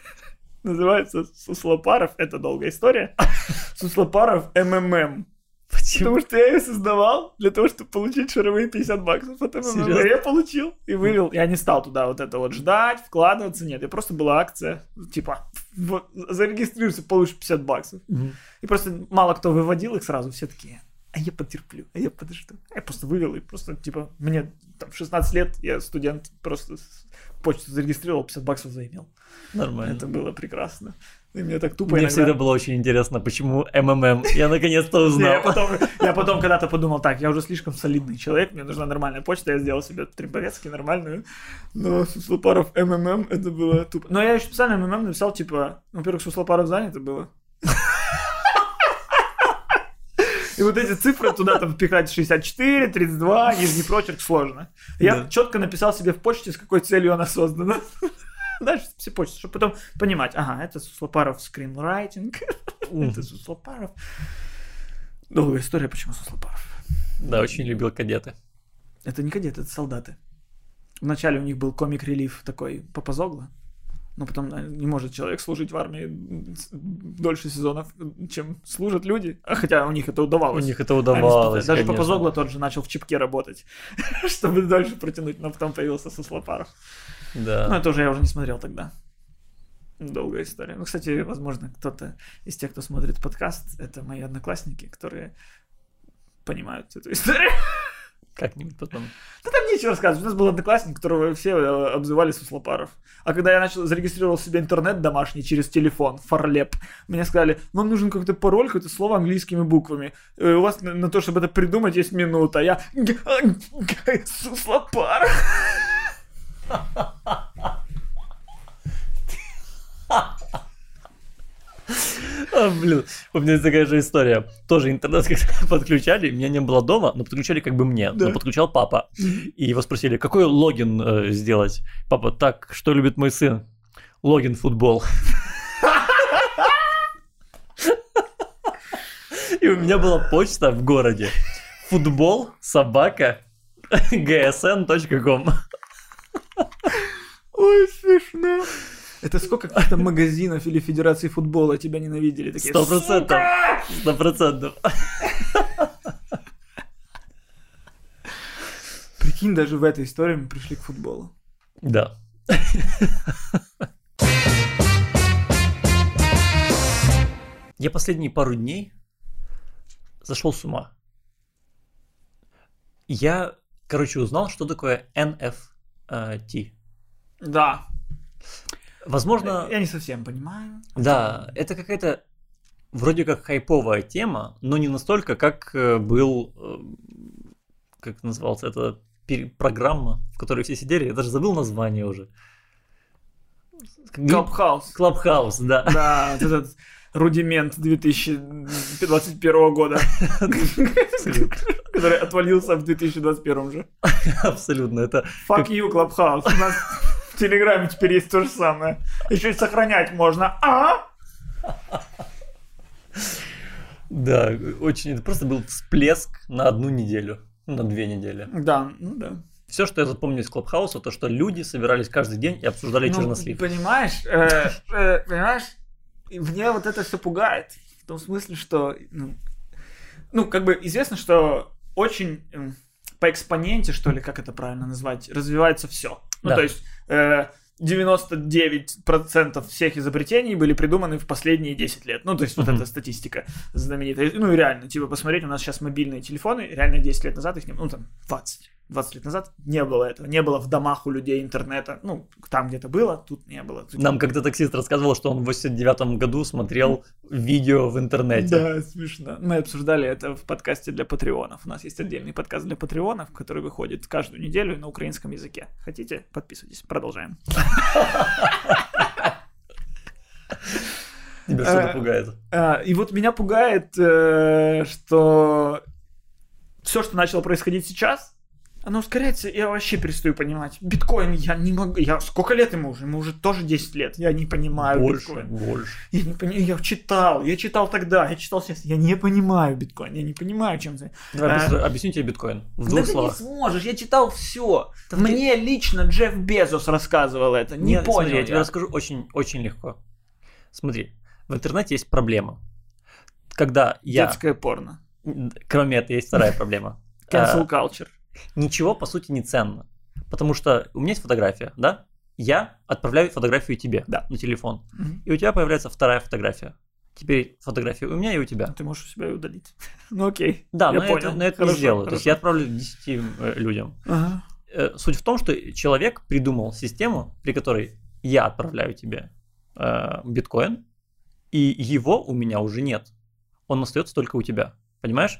называется Суслопаров, это долгая история. Суслопаров МММ. Почему? Потому что я ее создавал для того, чтобы получить шаровые 50 баксов от МММ. Я получил и вывел. Я не стал туда вот это вот ждать, вкладываться. Нет, я просто была акция. Типа, вот, зарегистрируйся, получишь 50 баксов. Угу. И просто мало кто выводил их сразу. Все такие, а я потерплю, а я подожду. Я просто вывел и просто, типа, мне там 16 лет, я студент, просто почту зарегистрировал, 50 баксов заимел. Нормально. Это было прекрасно. Мне так тупо Мне иногда... всегда было очень интересно, почему МММ. Я наконец-то узнал. Я потом, я потом когда-то подумал, так, я уже слишком солидный человек, мне нужна нормальная почта, я сделал себе Трибовецкий нормальную. Но Суслопаров МММ, это было тупо. Но я еще специально МММ написал, типа, во-первых, Суслопаров занято было. И вот эти цифры туда там впихать 64, 32, нижний прочерк сложно. Я да. четко написал себе в почте, с какой целью она создана. Дальше все почты, чтобы потом понимать, ага, это Суслопаров скринрайтинг, это Суслопаров. Долгая история, почему Суслопаров. Да, очень любил кадеты. Это не кадеты, это солдаты. Вначале у них был комик-релив такой Папазогла, но потом не может человек служить в армии дольше сезонов, чем служат люди. Хотя у них это удавалось. У них это удавалось. Даже Папазогла тот же начал в чипке работать, чтобы дальше протянуть, но потом появился Суслопаров. Да. Ну, это уже я уже не смотрел тогда. Долгая история. Ну, кстати, возможно, кто-то из тех, кто смотрит подкаст, это мои одноклассники, которые понимают эту историю. Как-нибудь потом. Да там нечего рассказывать. У нас был одноклассник, которого все э, обзывали Суслопаров. А когда я начал зарегистрировал себе интернет домашний через телефон, фарлеп, мне сказали, вам нужен какой-то пароль, какое-то слово английскими буквами. Э, у вас на, на то, чтобы это придумать, есть минута. Я Суслопар. А, блин, у меня есть такая же история. Тоже интернет как подключали, меня не было дома, но подключали как бы мне, да. но подключал папа. И его спросили, какой логин э, сделать? Папа, так, что любит мой сын? Логин футбол. И у меня была почта в городе. Футбол, собака, gsn.com. Ой, смешно. Это сколько каких-то магазинов или федераций футбола тебя ненавидели? Такие, Сто процентов. Сто процентов. Прикинь, даже в этой истории мы пришли к футболу. Да. Я последние пару дней зашел с ума. Я, короче, узнал, что такое NFT. Да. Возможно... Я не совсем понимаю. Да, это какая-то вроде как хайповая тема, но не настолько, как э, был, э, как назывался это, программа, в которой все сидели, я даже забыл название уже. Clubhouse. Clubhouse, да. Да, вот этот рудимент 2021 года, который отвалился в 2021 же. Абсолютно, это... Fuck you, Clubhouse. У нас в Телеграме теперь есть то же самое. Еще и сохранять можно. А? Да, очень. Это просто был всплеск на одну неделю. На две недели. Да, ну да. Все, что я запомнил из Клабхауса, то, что люди собирались каждый день и обсуждали ну, чернослив. Понимаешь, э, э, понимаешь, мне вот это все пугает. В том смысле, что, ну, ну, как бы известно, что очень по экспоненте, что ли, как это правильно назвать, развивается все. Ну, да. то есть э, 99% всех изобретений были придуманы в последние 10 лет. Ну, то есть, вот эта статистика знаменитая. Ну, реально, типа, посмотреть, у нас сейчас мобильные телефоны, реально 10 лет назад их не ну, там, 20 20 лет назад не было этого. Не было в домах у людей интернета. Ну, там где-то было, тут не было. Тут Нам как-то таксист рассказывал, что он в 89 году смотрел видео в интернете. Да, смешно. Мы обсуждали это в подкасте для патреонов. У нас есть отдельный подкаст для патреонов, который выходит каждую неделю на украинском языке. Хотите? Подписывайтесь. Продолжаем. Тебя что-то э, пугает. Э, и вот меня пугает, э, что все, что начало происходить сейчас, Оно ускоряется, я вообще перестаю понимать. Биткоин, я не могу, я сколько лет ему уже? Ему уже тоже 10 лет, я не понимаю больше, биткоин. Больше, Я не понимаю, я читал, я читал тогда, я читал сейчас, я не понимаю биткоин, я не понимаю, чем за... Давай а... объясню тебе биткоин в двух да словах. ты не сможешь, я читал все. Да Мне ты... лично Джефф Безос рассказывал это, не Нет, понял смотри, я, я тебе расскажу очень, очень легко. Смотри, в интернете есть проблема. Когда я... Детское порно. Кроме этого, есть вторая проблема. Cancel culture ничего по сути не ценно. Потому что у меня есть фотография, да? Я отправляю фотографию тебе да. на телефон. Угу. И у тебя появляется вторая фотография. Теперь фотография у меня и у тебя. Ты можешь себя удалить. ну окей. Да, я но понял. это, но это хорошо, не сделаю. Хорошо. То есть я отправлю 10 э, людям. Ага. Э, суть в том, что человек придумал систему, при которой я отправляю тебе э, биткоин, и его у меня уже нет. Он остается только у тебя. Понимаешь?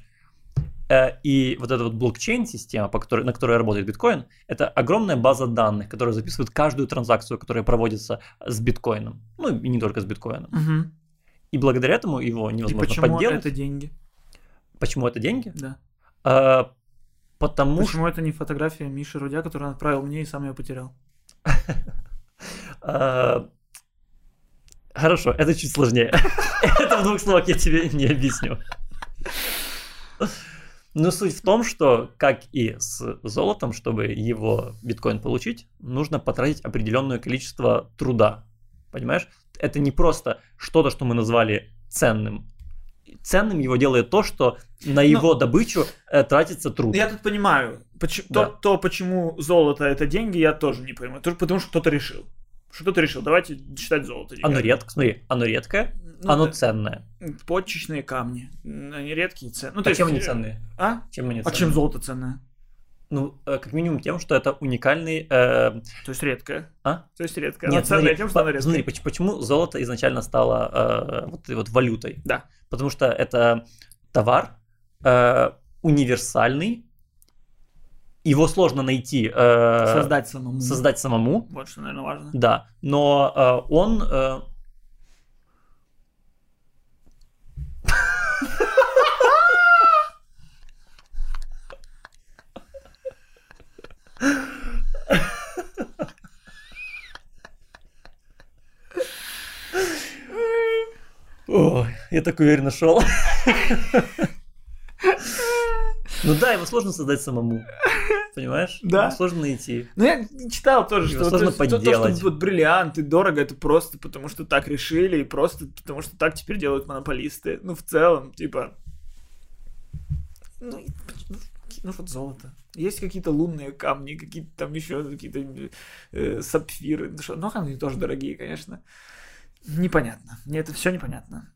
Э, и вот эта вот блокчейн-система, по которой, на которой работает биткоин, это огромная база данных, которая записывает каждую транзакцию, которая проводится с биткоином. Ну и не только с биткоином. Угу. И благодаря этому его невозможно и почему подделать. это деньги? Почему это деньги? Да. А, потому Почему это не фотография Миши Рудя, которую он отправил мне и сам ее потерял? А, хорошо, это чуть сложнее. Это в двух словах я тебе не объясню. Но суть в том, что, как и с золотом, чтобы его биткоин получить, нужно потратить определенное количество труда. Понимаешь? Это не просто что-то, что мы назвали ценным. Ценным его делает то, что на его Но... добычу э, тратится труд. Я тут понимаю. Почему, да. то, то, почему золото это деньги, я тоже не понимаю. Потому, что кто-то решил. Что ты решил? Давайте считать золото. Оно редко, смотри, оно редкое, ну, оно да. ценное. Почечные камни. Они редкие и ценные. Ну, а есть, чем они ценные? А? Чем они ценные? А чем золото ценное? Ну, э, как минимум тем, что это уникальный... Э... То есть редкое? А? То есть редкое. Нет, смотри, тем, что оно редкое. смотри, почему золото изначально стало э, вот, вот валютой? Да. Потому что это товар э, универсальный, его сложно найти. Э, создать самому. Создать самому. Вот что, наверное, важно. Да, но э, он... Э... Ой, я так уверенно шел. Ну да, его сложно создать самому. Понимаешь? Да. Его сложно найти. Ну я читал тоже, его что сложно то, подделать. То, то, что вот бриллианты дорого, это просто потому, что так решили, и просто потому, что так теперь делают монополисты. Ну, в целом, типа... Ну, ну вот золото. Есть какие-то лунные камни, какие-то там еще какие-то э, сапфиры. Ну, что, ну, они тоже дорогие, конечно. Непонятно. Мне это все непонятно.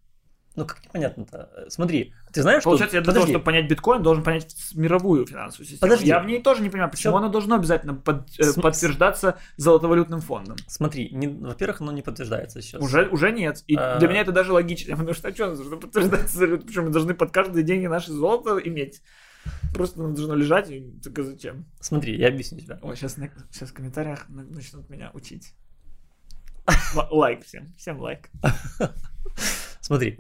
Ну, как непонятно-то? Смотри, ты знаешь, Получается, что... я для Подожди. того, чтобы понять биткоин, должен понять мировую финансовую систему. Подожди. Я в ней тоже не понимаю, почему Все... оно должно обязательно под, э, См... подтверждаться золотовалютным фондом. Смотри, не, во-первых, оно не подтверждается сейчас. Уже, уже нет. И а... для меня это даже логично. Потому что, а что, должно подтверждаться? Почему мы должны под каждые деньги наши золото иметь? Просто оно должно лежать, и только зачем? Смотри, я объясню тебе. Ой, сейчас, сейчас в комментариях начнут меня учить. Лайк всем, всем лайк. Смотри,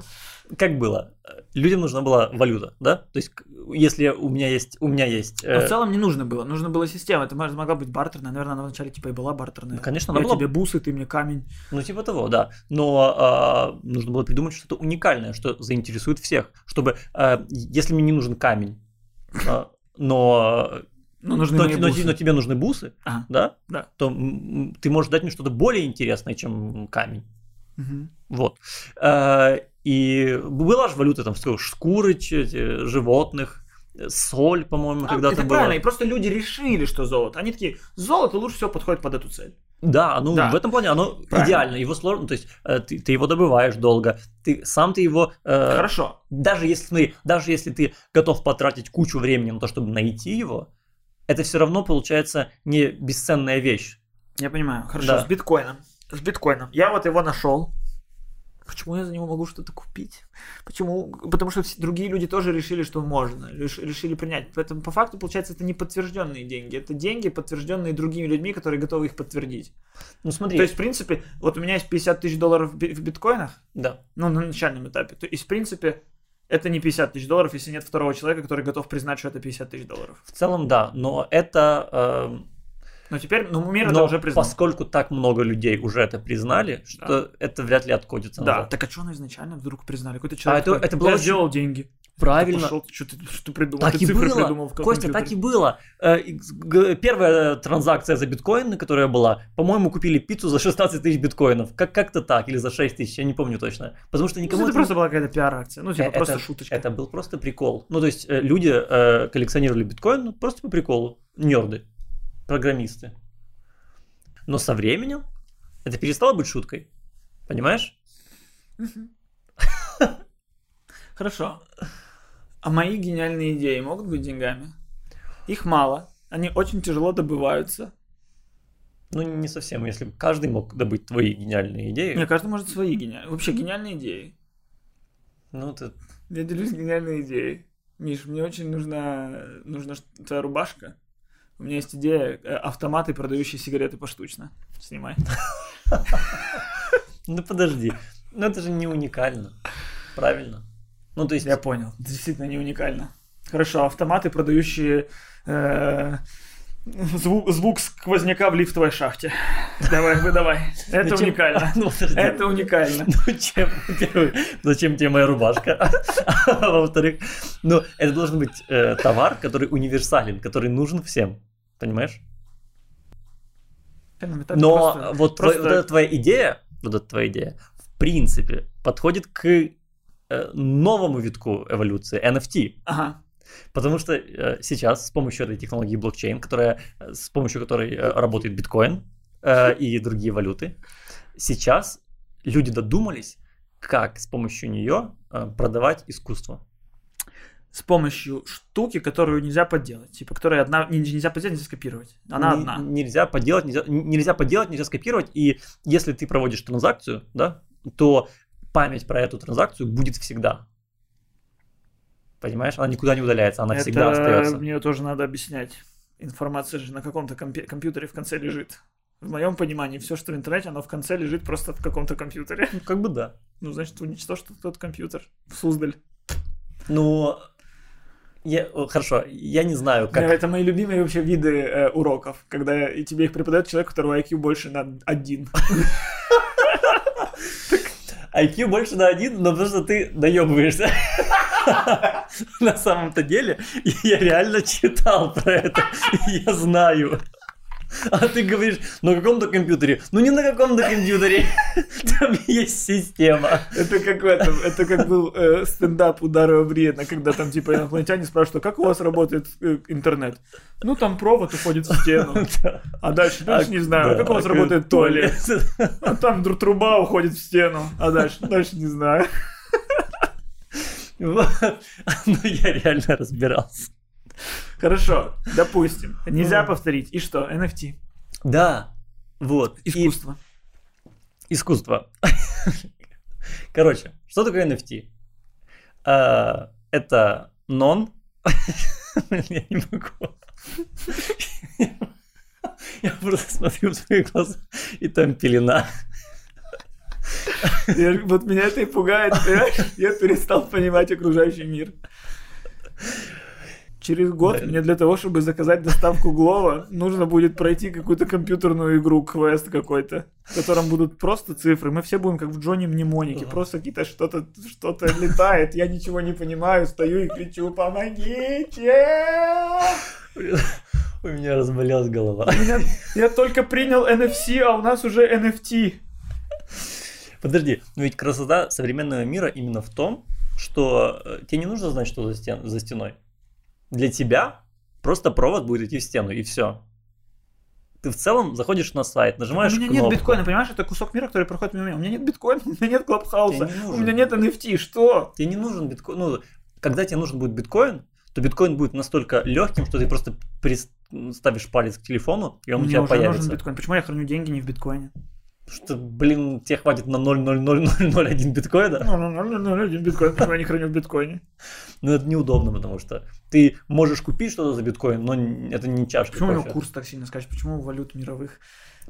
как было? Людям нужна была валюта, да? То есть, если у меня есть... У меня есть э... Но в целом не нужно было. Нужна была система. Это могла быть бартерная. Наверное, она вначале типа и была бартерная. Ну, конечно, она Я была... тебе бусы, ты мне камень. Ну, типа того, да. Но э, нужно было придумать что-то уникальное, что заинтересует всех. Чтобы, э, если мне не нужен камень, э, но но, нужны но, но, но тебе нужны бусы, ага. да? Да. То ты можешь дать мне что-то более интересное, чем камень. Угу. Вот. Э, и была же валюта там шкуры эти, животных, соль, по-моему, а, когда-то это правильно, и просто люди решили, что золото. Они такие, золото лучше всего подходит под эту цель. Да, ну да. в этом плане оно правильно. идеально, его сложно, то есть э, ты, ты его добываешь долго, ты сам ты его. Э, Хорошо. Даже если смотри, даже если ты готов потратить кучу времени на то, чтобы найти его, это все равно получается не бесценная вещь. Я понимаю. Хорошо. Да. С биткоином с биткоином. Я вот его нашел. Почему я за него могу что-то купить? Почему? Потому что другие люди тоже решили, что можно, решили принять. Поэтому по факту, получается, это не подтвержденные деньги. Это деньги, подтвержденные другими людьми, которые готовы их подтвердить. Ну смотри. То есть, в принципе, вот у меня есть 50 тысяч долларов в биткоинах. Да. Ну, на начальном этапе. То есть, в принципе, это не 50 тысяч долларов, если нет второго человека, который готов признать, что это 50 тысяч долларов. В целом, да, но это... Э... Но теперь, ну, мир Но это уже признал. поскольку так много людей уже это признали, что да. это вряд ли откодится Да, назад. так а что оно изначально вдруг признали? Какой-то человек а это, это было я сделал деньги. Правильно. Ты пошел, что ты, что ты придумал? Так ты и было. Придумал в Костя, так и было. Э, первая транзакция за биткоины, которая была, по-моему, купили пиццу за 16 тысяч биткоинов. Как- как-то так, или за 6 тысяч, я не помню точно. Потому что никому... Ну, это просто была какая-то пиар-акция, ну, типа, это, просто шуточка. Это был просто прикол. Ну, то есть, э, люди э, коллекционировали биткоин ну, просто по приколу. Нерды, программисты. Но со временем это перестало быть шуткой. Понимаешь? Хорошо. А мои гениальные идеи могут быть деньгами? Их мало. Они очень тяжело добываются. Ну, не совсем. Если бы каждый мог добыть твои гениальные идеи. Не, каждый может свои гениальные. Вообще гениальные идеи. Ну, ты... Я делюсь гениальной идеей. Миш, мне очень нужна, нужна твоя рубашка. У меня есть идея э, автоматы, продающие сигареты поштучно. Снимай. Ну подожди. Ну это же не уникально. Правильно? Ну, то есть... Я понял. Это действительно не уникально. Хорошо, автоматы, продающие э, звук, звук сквозняка в лифтовой шахте. Давай, выдавай. Это зачем? уникально. Ну, это уникально. Ну, чем, во-первых, зачем тебе моя рубашка? А во-вторых, ну, это должен быть э, товар, который универсален, который нужен всем. Понимаешь? Но просто, вот, просто... Твоя, вот эта твоя идея, вот эта твоя идея, в принципе, подходит к Э, новому витку эволюции NFT. Ага. Потому что э, сейчас с помощью этой технологии блокчейн, которая, э, с помощью которой э, работает биткоин э, и другие валюты, сейчас люди додумались, как с помощью нее продавать искусство. С помощью штуки, которую нельзя подделать. Типа, которая одна, нельзя подделать, нельзя скопировать. Она не, одна. Нельзя подделать, нельзя, нельзя подделать, нельзя скопировать. И если ты проводишь транзакцию, да, то память про эту транзакцию будет всегда. Понимаешь? Она никуда не удаляется, она Это всегда остается. Мне тоже надо объяснять. Информация же на каком-то компе- компьютере в конце лежит. В моем понимании, все, что в интернете, оно в конце лежит просто в каком-то компьютере. Ну, как бы да. Ну, значит, уничтожь тот компьютер в Суздаль. Ну, я, хорошо, я не знаю, как... Это мои любимые вообще виды э, уроков, когда и тебе их преподает человек, у которого IQ больше на один. IQ больше на один, но потому что ты доебываешься. На самом-то деле, я реально читал про это. Я знаю. А ты говоришь, на каком-то компьютере. Ну не на каком-то компьютере. Там есть система. Это как в этом, это как был э, стендап у Дарио Бриена, когда там типа инопланетяне спрашивают, а как у вас работает э, интернет? Ну там провод уходит в стену. А дальше, дальше не знаю, а как у вас работает туалет? А там труба уходит в стену. А дальше, дальше не знаю. Ну я реально разбирался. Хорошо, допустим. Нельзя повторить. И что? NFT. Да, вот. Искусство. И... Искусство. Короче, что такое NFT? А, это нон. Я не могу. Я просто смотрю в свои глаза, и там пелена. Я, вот меня это и пугает, Я перестал понимать окружающий мир. Через год мне для того, чтобы заказать доставку Глова, нужно будет пройти какую-то компьютерную игру, квест какой-то, в котором будут просто цифры. Мы все будем как в Джонни Мнемонике, ага. просто какие-то что-то что-то летает, я ничего не понимаю, стою и кричу «Помогите!» У меня разболелась голова. Меня, я только принял NFC, а у нас уже NFT. Подожди, но ведь красота современного мира именно в том, что э, тебе не нужно знать, что за, стен, за стеной для тебя просто провод будет идти в стену, и все. Ты в целом заходишь на сайт, нажимаешь У меня кнопку. нет биткоина, понимаешь? Это кусок мира, который проходит мимо меня. У меня нет биткоина, у меня нет клабхауса, у меня нет NFT, что? Тебе не нужен биткоин. Ну, когда тебе нужен будет биткоин, то биткоин будет настолько легким, что ты просто ставишь палец к телефону, и он Мне у тебя уже появится. нужен биткоин. Почему я храню деньги не в биткоине? Что, блин, тебе хватит на 0,00001 биткоина? Ну, 0,001 биткоин, почему я не храню в биткоине? Ну, это неудобно, потому что ты можешь купить что-то за биткоин, но это не чашка Почему у него курс так сильно скачет? Почему валют мировых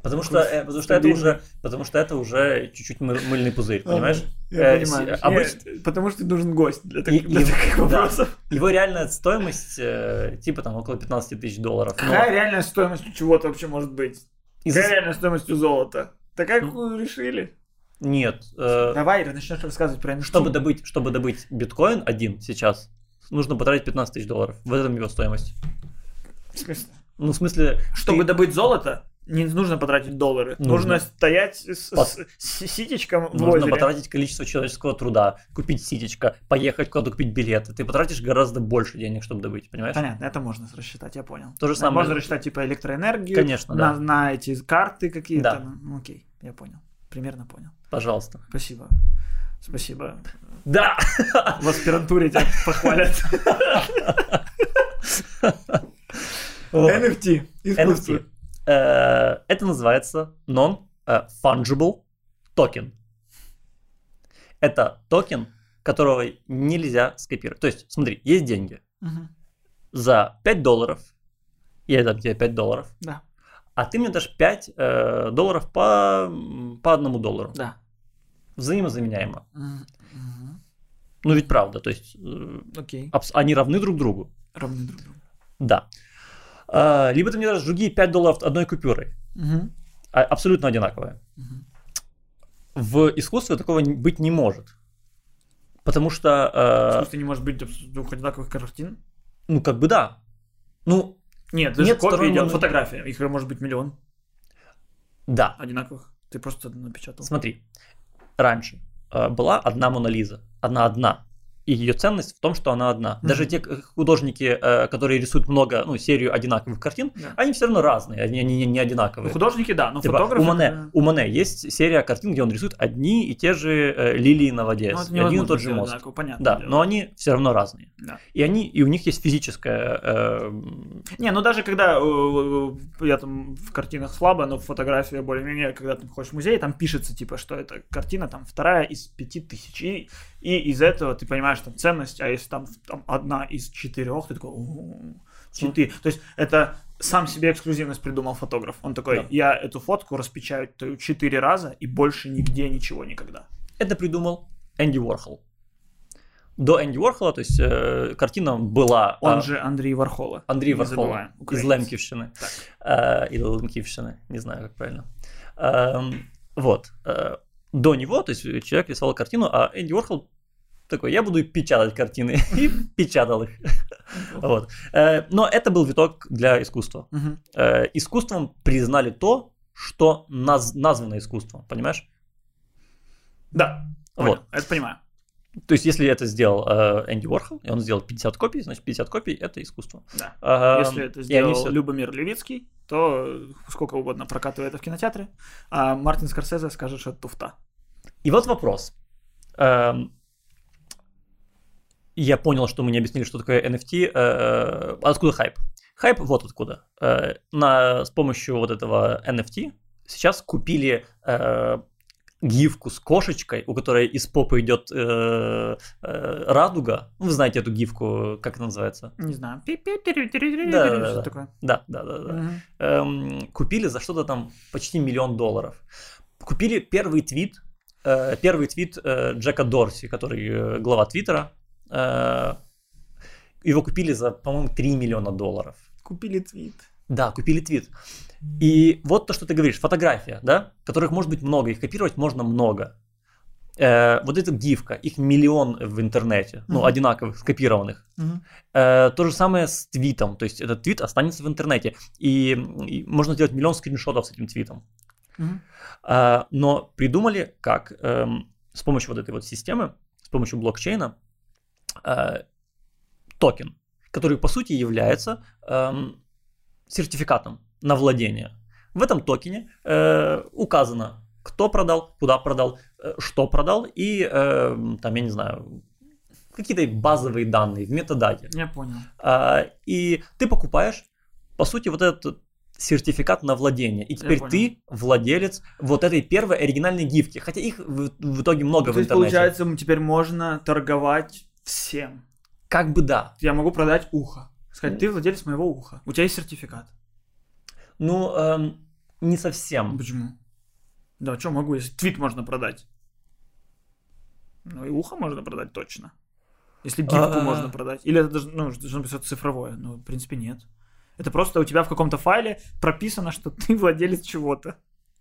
Потому что, э, потому что это уже, потому что это уже чуть-чуть мыльный пузырь, понимаешь? Я э, понимаю. Обычно... Нет, потому что нужен гость для, так, и, для таких вопросов. Да. Его реальная стоимость э, типа там около 15 тысяч долларов. Какая но... реальная стоимость у чего-то вообще может быть? Из... Какая реальная стоимость у золота? Такая, как вы решили? Нет. Э... Давай, начнешь рассказывать про NFT. Чтобы добыть, чтобы добыть биткоин один сейчас, нужно потратить 15 тысяч долларов. В этом его стоимость. В смысле? Ну, в смысле... Чтобы ты... добыть золото, не нужно потратить доллары. Нужно, нужно стоять с, Под... с, с ситечком в Нужно озере. потратить количество человеческого труда, купить ситечко, поехать куда-то купить билеты. Ты потратишь гораздо больше денег, чтобы добыть, понимаешь? Понятно, это можно рассчитать, я понял. То же самое. Можно рассчитать типа электроэнергию. Конечно, на, да. На эти карты какие-то. Да. Ну, окей, я понял. Примерно понял. Пожалуйста. Спасибо. Спасибо. Да! В аспирантуре тебя похвалят. NFT. Искусство. NFT. Э, это называется non-fungible token. Это токен, которого нельзя скопировать. То есть, смотри, есть деньги. Угу. За 5 долларов я дам тебе 5 долларов. Да. А ты мне дашь 5 э, долларов по, по одному доллару. Да. Взаимозаменяемо. Угу. Ну ведь правда, то есть э, Окей. они равны друг другу. Равны друг другу. Да. А, либо ты мне дашь другие 5 долларов одной купюрой. Угу. Абсолютно одинаковые. Угу. В искусстве такого быть не может. Потому что... Э, В не может быть двух одинаковых картин? Ну, как бы да. Ну, нет, это нет же копия идет, фотография. Их может быть миллион. Да. Одинаковых. Ты просто напечатал. Смотри, раньше э, была одна Мона Лиза. Одна-одна и ее ценность в том, что она одна. Mm-hmm. Даже те художники, э, которые рисуют много, ну, серию одинаковых картин, yeah. они все равно разные, они, они не одинаковые. Ну, художники, да, но типа, фотографы... У Мане, у Мане есть серия картин, где он рисует одни и те же э, лилии на воде, ну, один и тот же мост. Одинаково, понятно. Да, дело. но они все равно разные. Да. И, они, и у них есть физическая... Э... Не, ну даже когда э, я там в картинах слабо, но в фотографии более-менее, когда ты ходишь в музей, там пишется, типа, что это картина там вторая из пяти тысяч. И, и из этого ты понимаешь там ценность, а если там, там одна из четырех, ты такой, четыре. То есть это сам себе эксклюзивность придумал фотограф. Он такой, да. я эту фотку распечатаю четыре раза и больше нигде ничего никогда. Это придумал Энди Уорхол. До Энди Уорхола, то есть э, картина была... Он а, же Андрей Вархола. Андрей Вархола из Лемківщини. Э, или Лемківщини, не знаю, как правильно. Э, вот. Э, до него, то есть человек рисовал картину, а Энди Уорхол такой, я буду печатать картины. И печатал их. вот. Э, но это был виток для искусства. Э, искусством признали то, что наз- названо искусством, понимаешь? Да. Вот. Это понимаю. То есть, если это сделал э, Энди Уорхол, и он сделал 50 копий, значит, 50 копий – это искусство. Да. Э, если это сделал все... Любомир Левицкий, то сколько угодно прокатывает это в кинотеатре, а Мартин Скорсезе скажет, что это туфта. И вот вопрос. Эм, я понял, что мы не объяснили, что такое NFT. Э, откуда хайп? Хайп вот откуда. Э, на, с помощью вот этого NFT сейчас купили э, гифку с кошечкой, у которой из попы идет э, э, радуга. Вы знаете эту гифку, как это называется? Не знаю. Да, да, такое. да, да, да, да. Угу. Эм, купили за что-то там почти миллион долларов. Купили первый твит, э, первый твит э, Джека Дорси, который э, глава Твиттера. Э, его купили за, по-моему, 3 миллиона долларов. Купили твит. Да, купили твит. И вот то, что ты говоришь, фотография, да, которых может быть много, их копировать можно много. Э, вот эта гифка, их миллион в интернете, ну, uh-huh. одинаковых, скопированных. Uh-huh. Э, то же самое с твитом, то есть этот твит останется в интернете, и, и можно сделать миллион скриншотов с этим твитом. Uh-huh. Э, но придумали, как э, с помощью вот этой вот системы, с помощью блокчейна, э, токен, который по сути является э, сертификатом на владение. В этом токене э, указано, кто продал, куда продал, э, что продал и э, там, я не знаю, какие-то базовые данные в метададе. Я понял. Э, и ты покупаешь, по сути, вот этот сертификат на владение. И теперь ты владелец вот этой первой оригинальной гифки. Хотя их в, в итоге много ну, в интернете. То есть, получается, теперь можно торговать всем. Как бы да. Я могу продать ухо. Сказать, ты владелец моего уха. У тебя есть сертификат. Ну, эм, Не совсем. Почему? Да, что могу, если твит можно продать? Ну и ухо можно продать точно. Если гифку можно продать. Или это должно, ну, должно быть что-то цифровое. Ну, в принципе, нет. Это просто у тебя в каком-то файле прописано, что ты владелец чего-то.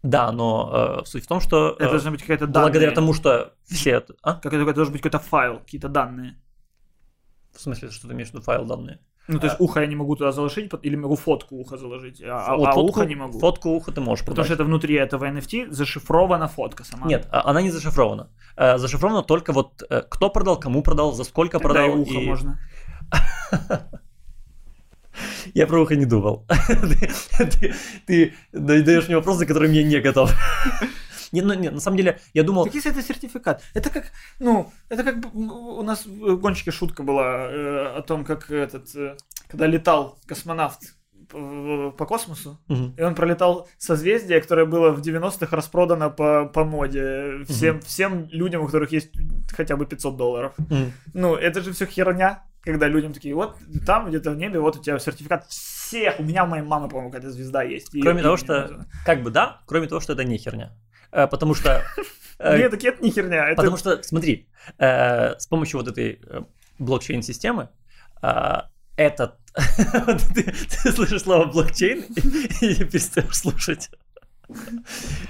Да, но э, суть в том, что... Это э, должна быть какая-то. Благодаря тому, что все... А? Как это, это должен быть какой-то файл, какие-то данные. В смысле, что ты имеешь в виду файл данные? Ну, то есть а... ухо я не могу туда заложить, или могу фотку уха заложить, а, вот а фотку, ухо не могу. Фотку уха ты можешь Потому что это внутри этого NFT зашифрована фотка сама. Нет, а, она не зашифрована. Э, зашифрована только вот э, кто продал, кому продал, за сколько Тогда продал. и ухо и... можно. Я про ухо не думал. Ты даешь мне вопросы, которые мне не готов. Не, ну, не, на самом деле, я думал... Так если это сертификат, это как, ну, это как у нас в гонщике шутка была э, о том, как этот, э, когда летал космонавт по, по космосу, угу. и он пролетал созвездие, которое было в 90-х распродано по, по моде всем, угу. всем людям, у которых есть хотя бы 500 долларов. Угу. Ну, это же все херня, когда людям такие, вот там где-то в небе, вот у тебя сертификат всех, у меня у моей мамы, по-моему, какая-то звезда есть. Кроме того, что, как бы да, кроме того, что это не херня. Э, потому что... Э, Нет, так это не херня. Потому что, смотри, э, с помощью вот этой блокчейн-системы этот... ты, слышишь слово блокчейн и перестаешь слушать.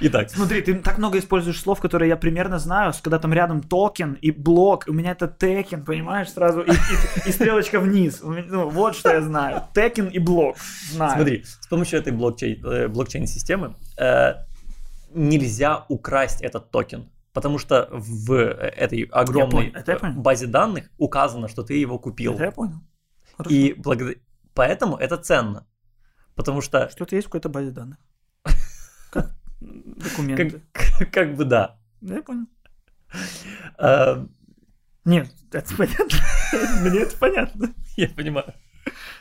Итак. Смотри, ты так много используешь слов, которые я примерно знаю, когда там рядом токен и блок, у меня это Tekken, понимаешь, сразу, и, и, и стрелочка вниз. Ну, вот что я знаю. Tekken и блок. Знаю. Смотри, с помощью этой блокчейн, блокчейн-системы нельзя украсть этот токен. Потому что в этой огромной базе данных указано, что ты его купил. Это я понял. Хорошо. И благодаря... поэтому это ценно. Потому что... Что-то есть в какой-то базе данных. Документы. Как, как бы да. Да, я понял. А... Нет, это понятно. Мне это понятно. Я понимаю.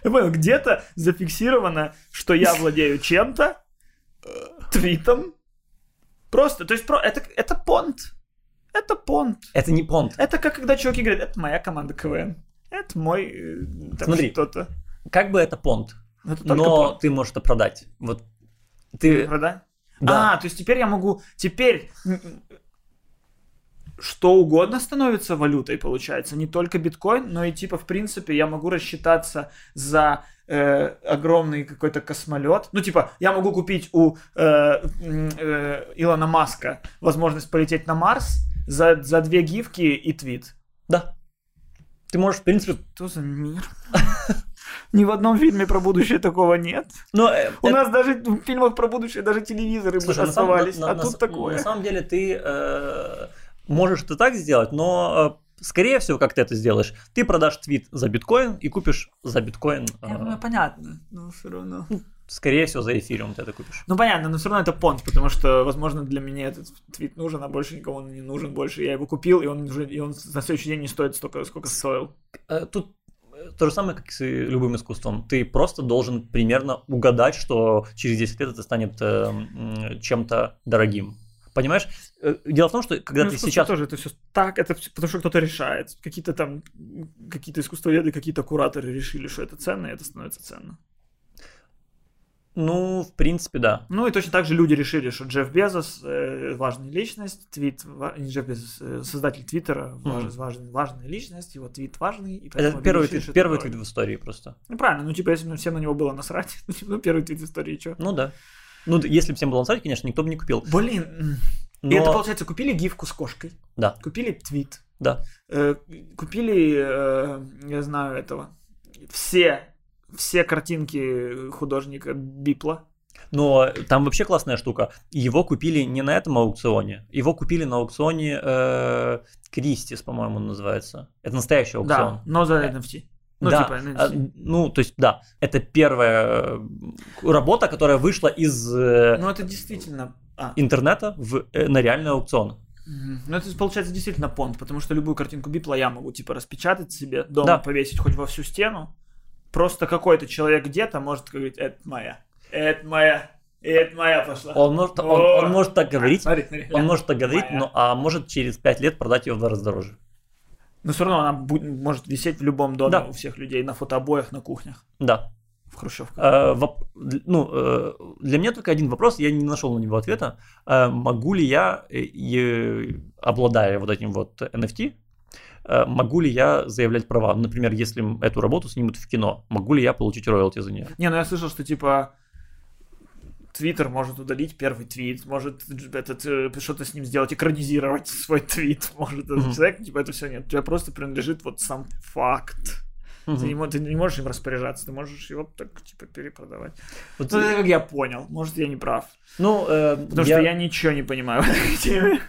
Я понял, где-то зафиксировано, что я владею чем-то, твитом, Просто, то есть про, это, это понт. Это понт. Это не понт. Это как когда чуваки говорят, это моя команда КВН. Это мой э, там Смотри, что-то. Как бы это понт, это но понт. ты можешь это продать. Вот ты... Продать? Да. А, то есть теперь я могу... Теперь что угодно становится валютой, получается. Не только биткоин, но и типа, в принципе, я могу рассчитаться за э, огромный какой-то космолет. Ну, типа, я могу купить у э, э, Илона Маска возможность полететь на Марс за, за две гифки и твит. Да. Ты можешь, в принципе... Что за мир? Ни в одном фильме про будущее такого нет. Но э, У это... нас даже в фильмах про будущее даже телевизоры Слушай, оставались, на, а на, тут на, такое. На самом деле ты э, можешь это так сделать, но э, скорее всего, как ты это сделаешь, ты продашь твит за биткоин и купишь за биткоин. Я думаю, понятно, но все равно. Ну, скорее всего, за эфириум ты это купишь. Ну, понятно, но все равно это понт, потому что, возможно, для меня этот твит нужен, а больше никому он не нужен. Больше я его купил, и он уже и он на следующий день не стоит столько, сколько стоил. Э, тут э, то же самое, как и с любым искусством. Ты просто должен примерно угадать, что через 10 лет это станет э, чем-то дорогим. Понимаешь? Э, дело в том, что когда ну, ты сейчас... тоже это все так, это потому что кто-то решает. Какие-то там, какие-то искусствоведы, какие-то кураторы решили, что это ценно, и это становится ценно. Ну, в принципе, да. Ну и точно так же люди решили, что Джефф Безос э, важная личность, твит, не Джефф Безос, э, создатель Твиттера, mm-hmm. важный, важная личность, его твит важный. И это первый, решили, твит, первый твит в истории просто. Ну правильно, ну типа если всем на него было насрать, ну первый твит в истории, что? Ну да. Ну, если бы всем было насрать, конечно, никто бы не купил. Блин, но... И это, получается, купили гифку с кошкой. Да. Купили твит. Да. Э, купили, э, я знаю этого, все, все картинки художника Бипла. Но там вообще классная штука. Его купили не на этом аукционе. Его купили на аукционе э, Кристис, по-моему, называется. Это настоящий аукцион. Да, но за NFT. Ну, да, типа, NFT. А, ну, то есть, да, это первая э, работа, которая вышла из... Э, ну, это действительно а. интернета в, э, на реальный аукцион. Ну, это получается действительно понт, потому что любую картинку Бипла я могу, типа, распечатать себе, дома да. повесить хоть во всю стену. Просто какой-то человек где-то может говорить, это моя, это моя, это моя пошла. Он может, он, он может так говорить, смотри, смотри, он может так говорить, но а может через пять лет продать ее в два раза дороже. Но все равно она будет, может висеть в любом доме да. у всех людей, на фотообоях, на кухнях. Да. в Хрущевку? Э, воп... Ну, э, для меня только один вопрос, я не нашел на него ответа. Э, могу ли я, э, обладая вот этим вот NFT, могу ли я заявлять права? Например, если эту работу снимут в кино, могу ли я получить роялти за нее? Не, ну я слышал, что типа Твиттер может удалить первый твит, может этот, э, что-то с ним сделать, экранизировать свой твит, может этот mm-hmm. человек, типа это все нет, тебе просто принадлежит вот сам факт. Mm-hmm. Ты, не, ты не можешь им распоряжаться, ты можешь его так типа перепродавать. Вот ну, это как я понял, может я не прав. Ну, э, потому я... что я ничего не понимаю в этой теме.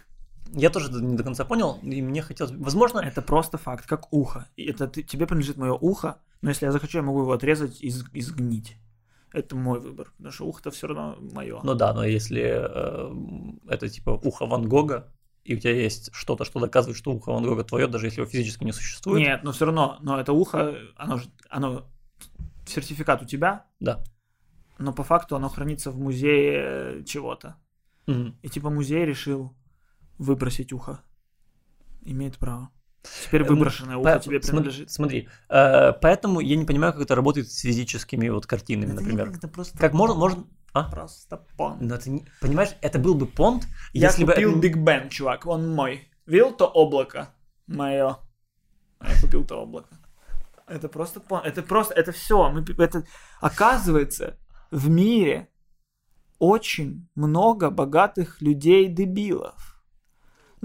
Я тоже не до конца понял, и мне хотелось, возможно, это просто факт, как ухо. И это ты, тебе принадлежит мое ухо, но если я захочу, я могу его отрезать и изгнить это мой выбор, потому что ухо-то все равно мое. Ну да, но если э, это типа ухо Ван Гога, и у тебя есть что-то, что доказывает, что ухо Ван Гога твое, даже если его физически не существует. Нет, но все равно, но это ухо, оно же, оно сертификат у тебя. Да. Но по факту оно хранится в музее чего-то. Угу. И типа музей решил выбросить ухо. Имеет право. Теперь эм, выброшенное ухо тебе принадлежит. Смотри, э, поэтому я не понимаю, как это работает с физическими вот картинами, это например. Это просто как можно, можно, а? Просто понт. Но ты не, понимаешь, это был бы понт, я если купил бы... Биг Бен, чувак, он мой. Видел то облако мое? Я купил то облако. Это просто понт. Это просто, это все. Мы, это, оказывается, в мире очень много богатых людей-дебилов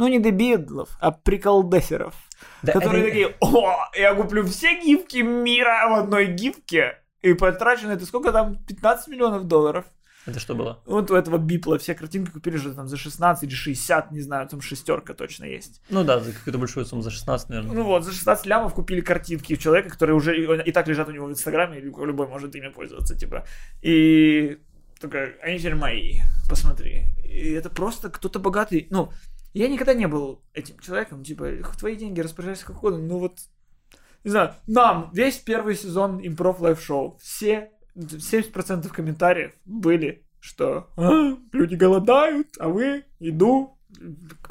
ну не дебилов, а приколдесеров, да, которые это... такие, о, я куплю все гифки мира в одной гифке, и потрачу на это сколько там, 15 миллионов долларов. Это что было? Вот у этого Бипла все картинки купили же там за 16 или 60, не знаю, там шестерка точно есть. Ну да, за какую-то большую сумму, за 16, наверное. Ну вот, за 16 лямов купили картинки у человека, которые уже и так лежат у него в Инстаграме, и любой может ими пользоваться, типа. И такая, они теперь мои, посмотри. И это просто кто-то богатый, ну, я никогда не был этим человеком, типа, твои деньги распоряжайся как угодно, ну вот, не знаю, нам весь первый сезон импров лайф шоу, все, 70% комментариев были, что а, люди голодают, а вы еду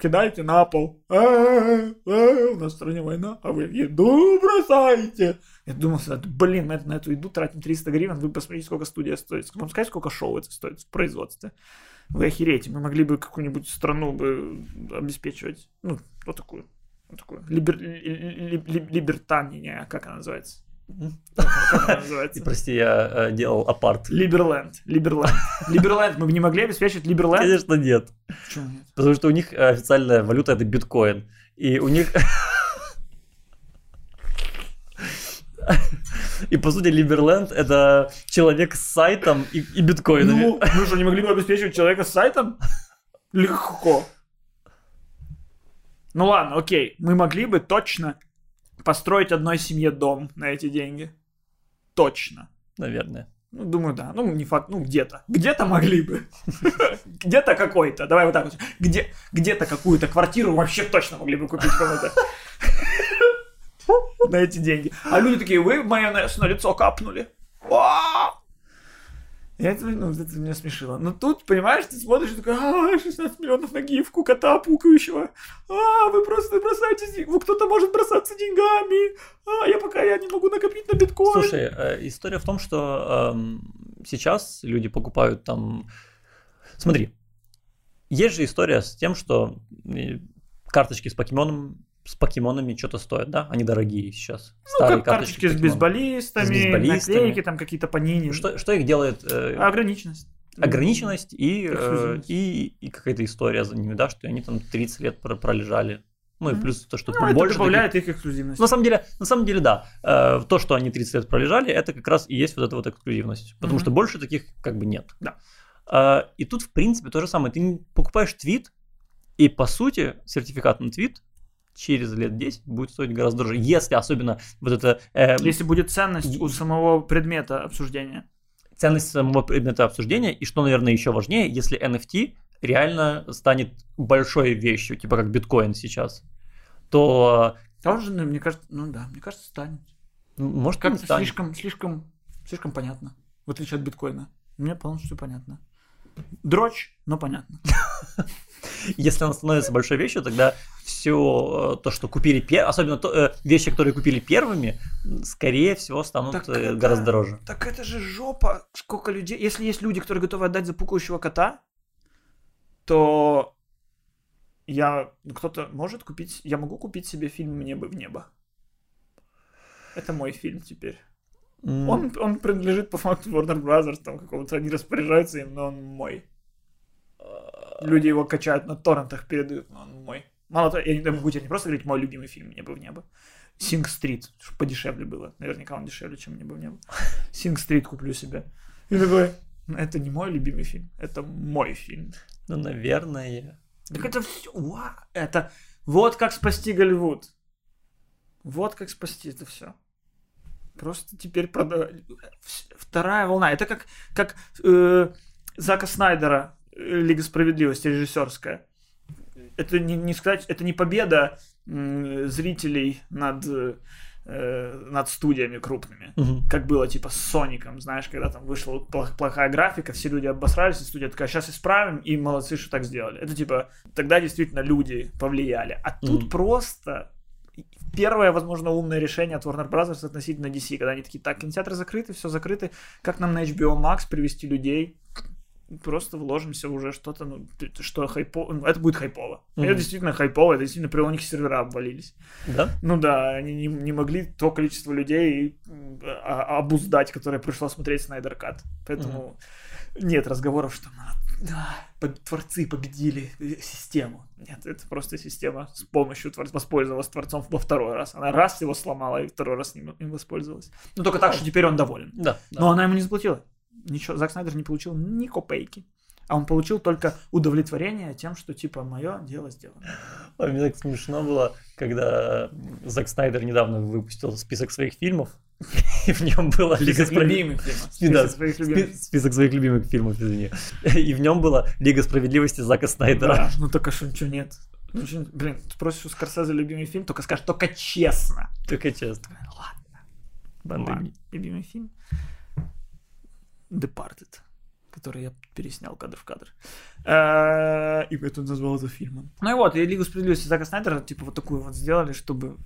кидаете на пол. А, а, а, у нас в стране война, а вы еду бросаете. Я думал, блин, мы на эту еду тратим 300 гривен, вы посмотрите, сколько студия стоит. Вам сказать, сколько шоу это стоит в производстве? Вы охереете, мы могли бы какую-нибудь страну бы обеспечивать, ну, вот такую, вот такую, либер, ли, ли, либертания, как она называется? Прости, я э, делал апарт. Либерленд. Либерленд. Либерленд. Мы бы не могли обеспечить Либерленд? Конечно, нет. Почему нет? Потому что у них официальная валюта это биткоин. И у них... И по сути Либерленд это человек с сайтом и, и биткоинами. Ну, ну что, не могли бы обеспечивать человека с сайтом? Легко. Ну ладно, окей. Мы могли бы точно построить одной семье дом на эти деньги. Точно. Наверное. Ну, думаю, да. Ну, не факт. Ну, где-то. Где-то могли бы. Где-то какой-то. Давай вот так вот. Где, где-то какую-то квартиру вообще точно могли бы купить кому-то на эти деньги. А люди такие, вы майонез на лицо капнули. И это, ну, это меня смешило. Но тут, понимаешь, ты смотришь и такой, а, 16 миллионов на гифку кота пукающего. А, вы просто бросаете, вы кто-то может бросаться деньгами. А, я пока я не могу накопить на биткоин. Слушай, э, история в том, что э, сейчас люди покупают там... Смотри, есть же история с тем, что э, карточки с покемоном с покемонами что-то стоят, да? Они дорогие сейчас. Ну, Старые как карточки, карточки с бейсболистами, с бейсболистами, наклейки там какие-то по Что, что их делает? Э, ограниченность. Ограниченность и, э, и, и какая-то история за ними, да, что они там 30 лет пролежали. Ну и плюс то, что ну, больше. Это добавляет таких... их эксклюзивность. На самом деле, на самом деле, да. Э, то, что они 30 лет пролежали, это как раз и есть вот эта вот эксклюзивность. Потому mm-hmm. что больше таких как бы нет. Да. Э, и тут, в принципе, то же самое. Ты покупаешь твит, и по сути сертификат на твит через лет 10 будет стоить гораздо дороже. Если особенно вот это... Э, если будет ценность у самого предмета обсуждения. Ценность самого предмета обсуждения, и что, наверное, еще важнее, если NFT реально станет большой вещью, типа как биткоин сейчас, то... А он же, ну, мне кажется, ну да, мне кажется, станет. Может, как-то слишком, слишком, слишком понятно, в отличие от биткоина. Мне полностью понятно. Дрочь, но понятно. Если она становится большой вещью, тогда все э, то, что купили, особенно то, э, вещи, которые купили первыми, скорее всего, станут так э, гораздо это, дороже. Так это же жопа, сколько людей. Если есть люди, которые готовы отдать за пукающего кота, то я кто-то может купить, я могу купить себе фильм «Мне бы в небо». Это мой фильм теперь. Mm. Он, он принадлежит по факту Warner Brothers, там какому-то они распоряжаются им, но он мой. Люди его качают на торрентах, передают, но он мой. Мало того, я не могу тебе не просто говорить мой любимый фильм «Небо в небо». Синг Стрит, чтобы подешевле было. Наверняка он дешевле, чем «Небо в небо». Синг Стрит куплю себе. И такой, это не мой любимый фильм, это мой фильм. Ну, наверное. Так это все, уа, это вот как спасти Голливуд. Вот как спасти это все. Просто теперь прода... вторая волна. Это как, как э, Зака Снайдера э, Лига справедливости режиссерская. Это не, не сказать, это не победа э, зрителей над э, над студиями крупными, угу. как было типа с Соником, знаешь, когда там вышла плохая графика, все люди обосрались, и студия такая, сейчас исправим, и молодцы, что так сделали. Это типа, тогда действительно люди повлияли. А тут угу. просто первое, возможно, умное решение от Warner Bros. относительно DC, когда они такие, так, кинотеатры закрыты, все закрыто, как нам на HBO Max привести людей? Просто вложимся уже что-то, ну, что хайпово, ну, это будет хайпово. Mm-hmm. Это действительно хайпово, это действительно при у них сервера обвалились. Да? Ну да, они не, не могли то количество людей а, обуздать, которое пришло смотреть Снайдер Кат. Поэтому mm-hmm. нет разговоров, что да, творцы победили систему. Нет, это просто система с помощью творца воспользовалась творцом во второй раз. Она раз его сломала и второй раз им, им воспользовалась. Ну только так, что теперь он доволен. Да, да. Но она ему не заплатила. Ничего, Зак Снайдер не получил ни копейки. А он получил только удовлетворение тем, что типа мое дело сделано. А мне так смешно было, когда Зак Снайдер недавно выпустил список своих фильмов, и в нем было Лига справедливости. Список, да, своих любимых. список своих любимых фильмов, извини. И в нем была Лига справедливости Зака Снайдера. Да, ну только что ничего нет. Ну, блин, ты просишь у Скорсезе любимый фильм, только скажешь, только честно. Только честно. Ладно. Ладно. Любимый фильм. Departed, который я переснял кадр в кадр. Э, и поэтому назвал это фильмом. Ну и вот, и Лигу справедливости Зака Снайдера, типа, вот такую вот сделали, чтобы,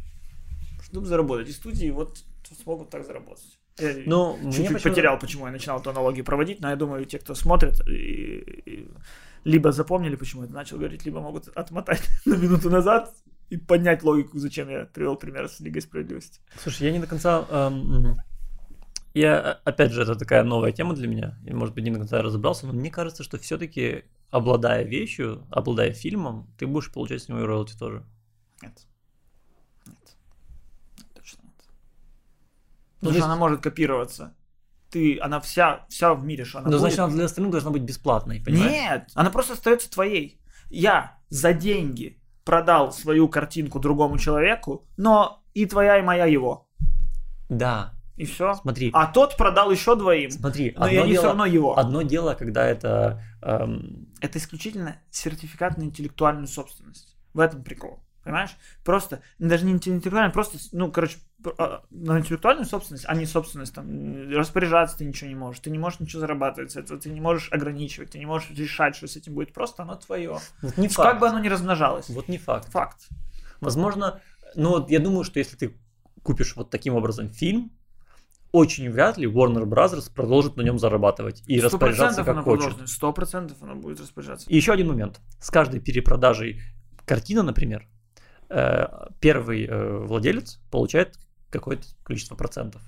чтобы заработать. И студии вот смогут так заработать. Я ну, чуть-чуть почему... потерял, почему я начинал эту аналогию проводить, но я думаю, те, кто смотрит, и, и, либо запомнили, почему я это начал говорить, либо могут отмотать на минуту назад и поднять логику, зачем я привел пример с Лигой Справедливости. Слушай, я не до конца... Эм, я, опять же, это такая новая тема для меня, и, может быть, не до конца разобрался, но мне кажется, что все-таки, обладая вещью, обладая фильмом, ты будешь получать с него роялти тоже. Нет. Ну, Потому что она может копироваться. Ты, она вся, вся в мире, что она Но будет. значит, она для остальных должна быть бесплатной, понимаешь? Нет, она просто остается твоей. Я за деньги продал свою картинку другому человеку, но и твоя, и моя его. Да. И все. Смотри. А тот продал еще двоим. Смотри. Но и они дело, все равно его. Одно дело, когда это... Эм... Это исключительно сертификат на интеллектуальную собственность. В этом прикол. Понимаешь? Просто, даже не интеллектуально, просто, ну, короче, а, на интеллектуальную собственность, а не собственность, там, распоряжаться ты ничего не можешь, ты не можешь ничего зарабатывать с этого, ты не можешь ограничивать, ты не можешь решать, что с этим будет, просто оно твое. Вот не факт. Как бы оно ни размножалось. Вот не факт. Факт. Возможно, ну, вот я думаю, что если ты купишь вот таким образом фильм, очень вряд ли Warner Bros. продолжит на нем зарабатывать и распоряжаться как хочет. Сто процентов она будет распоряжаться. И еще один момент. С каждой перепродажей картины, например, Э, первый э, владелец получает какое-то количество процентов.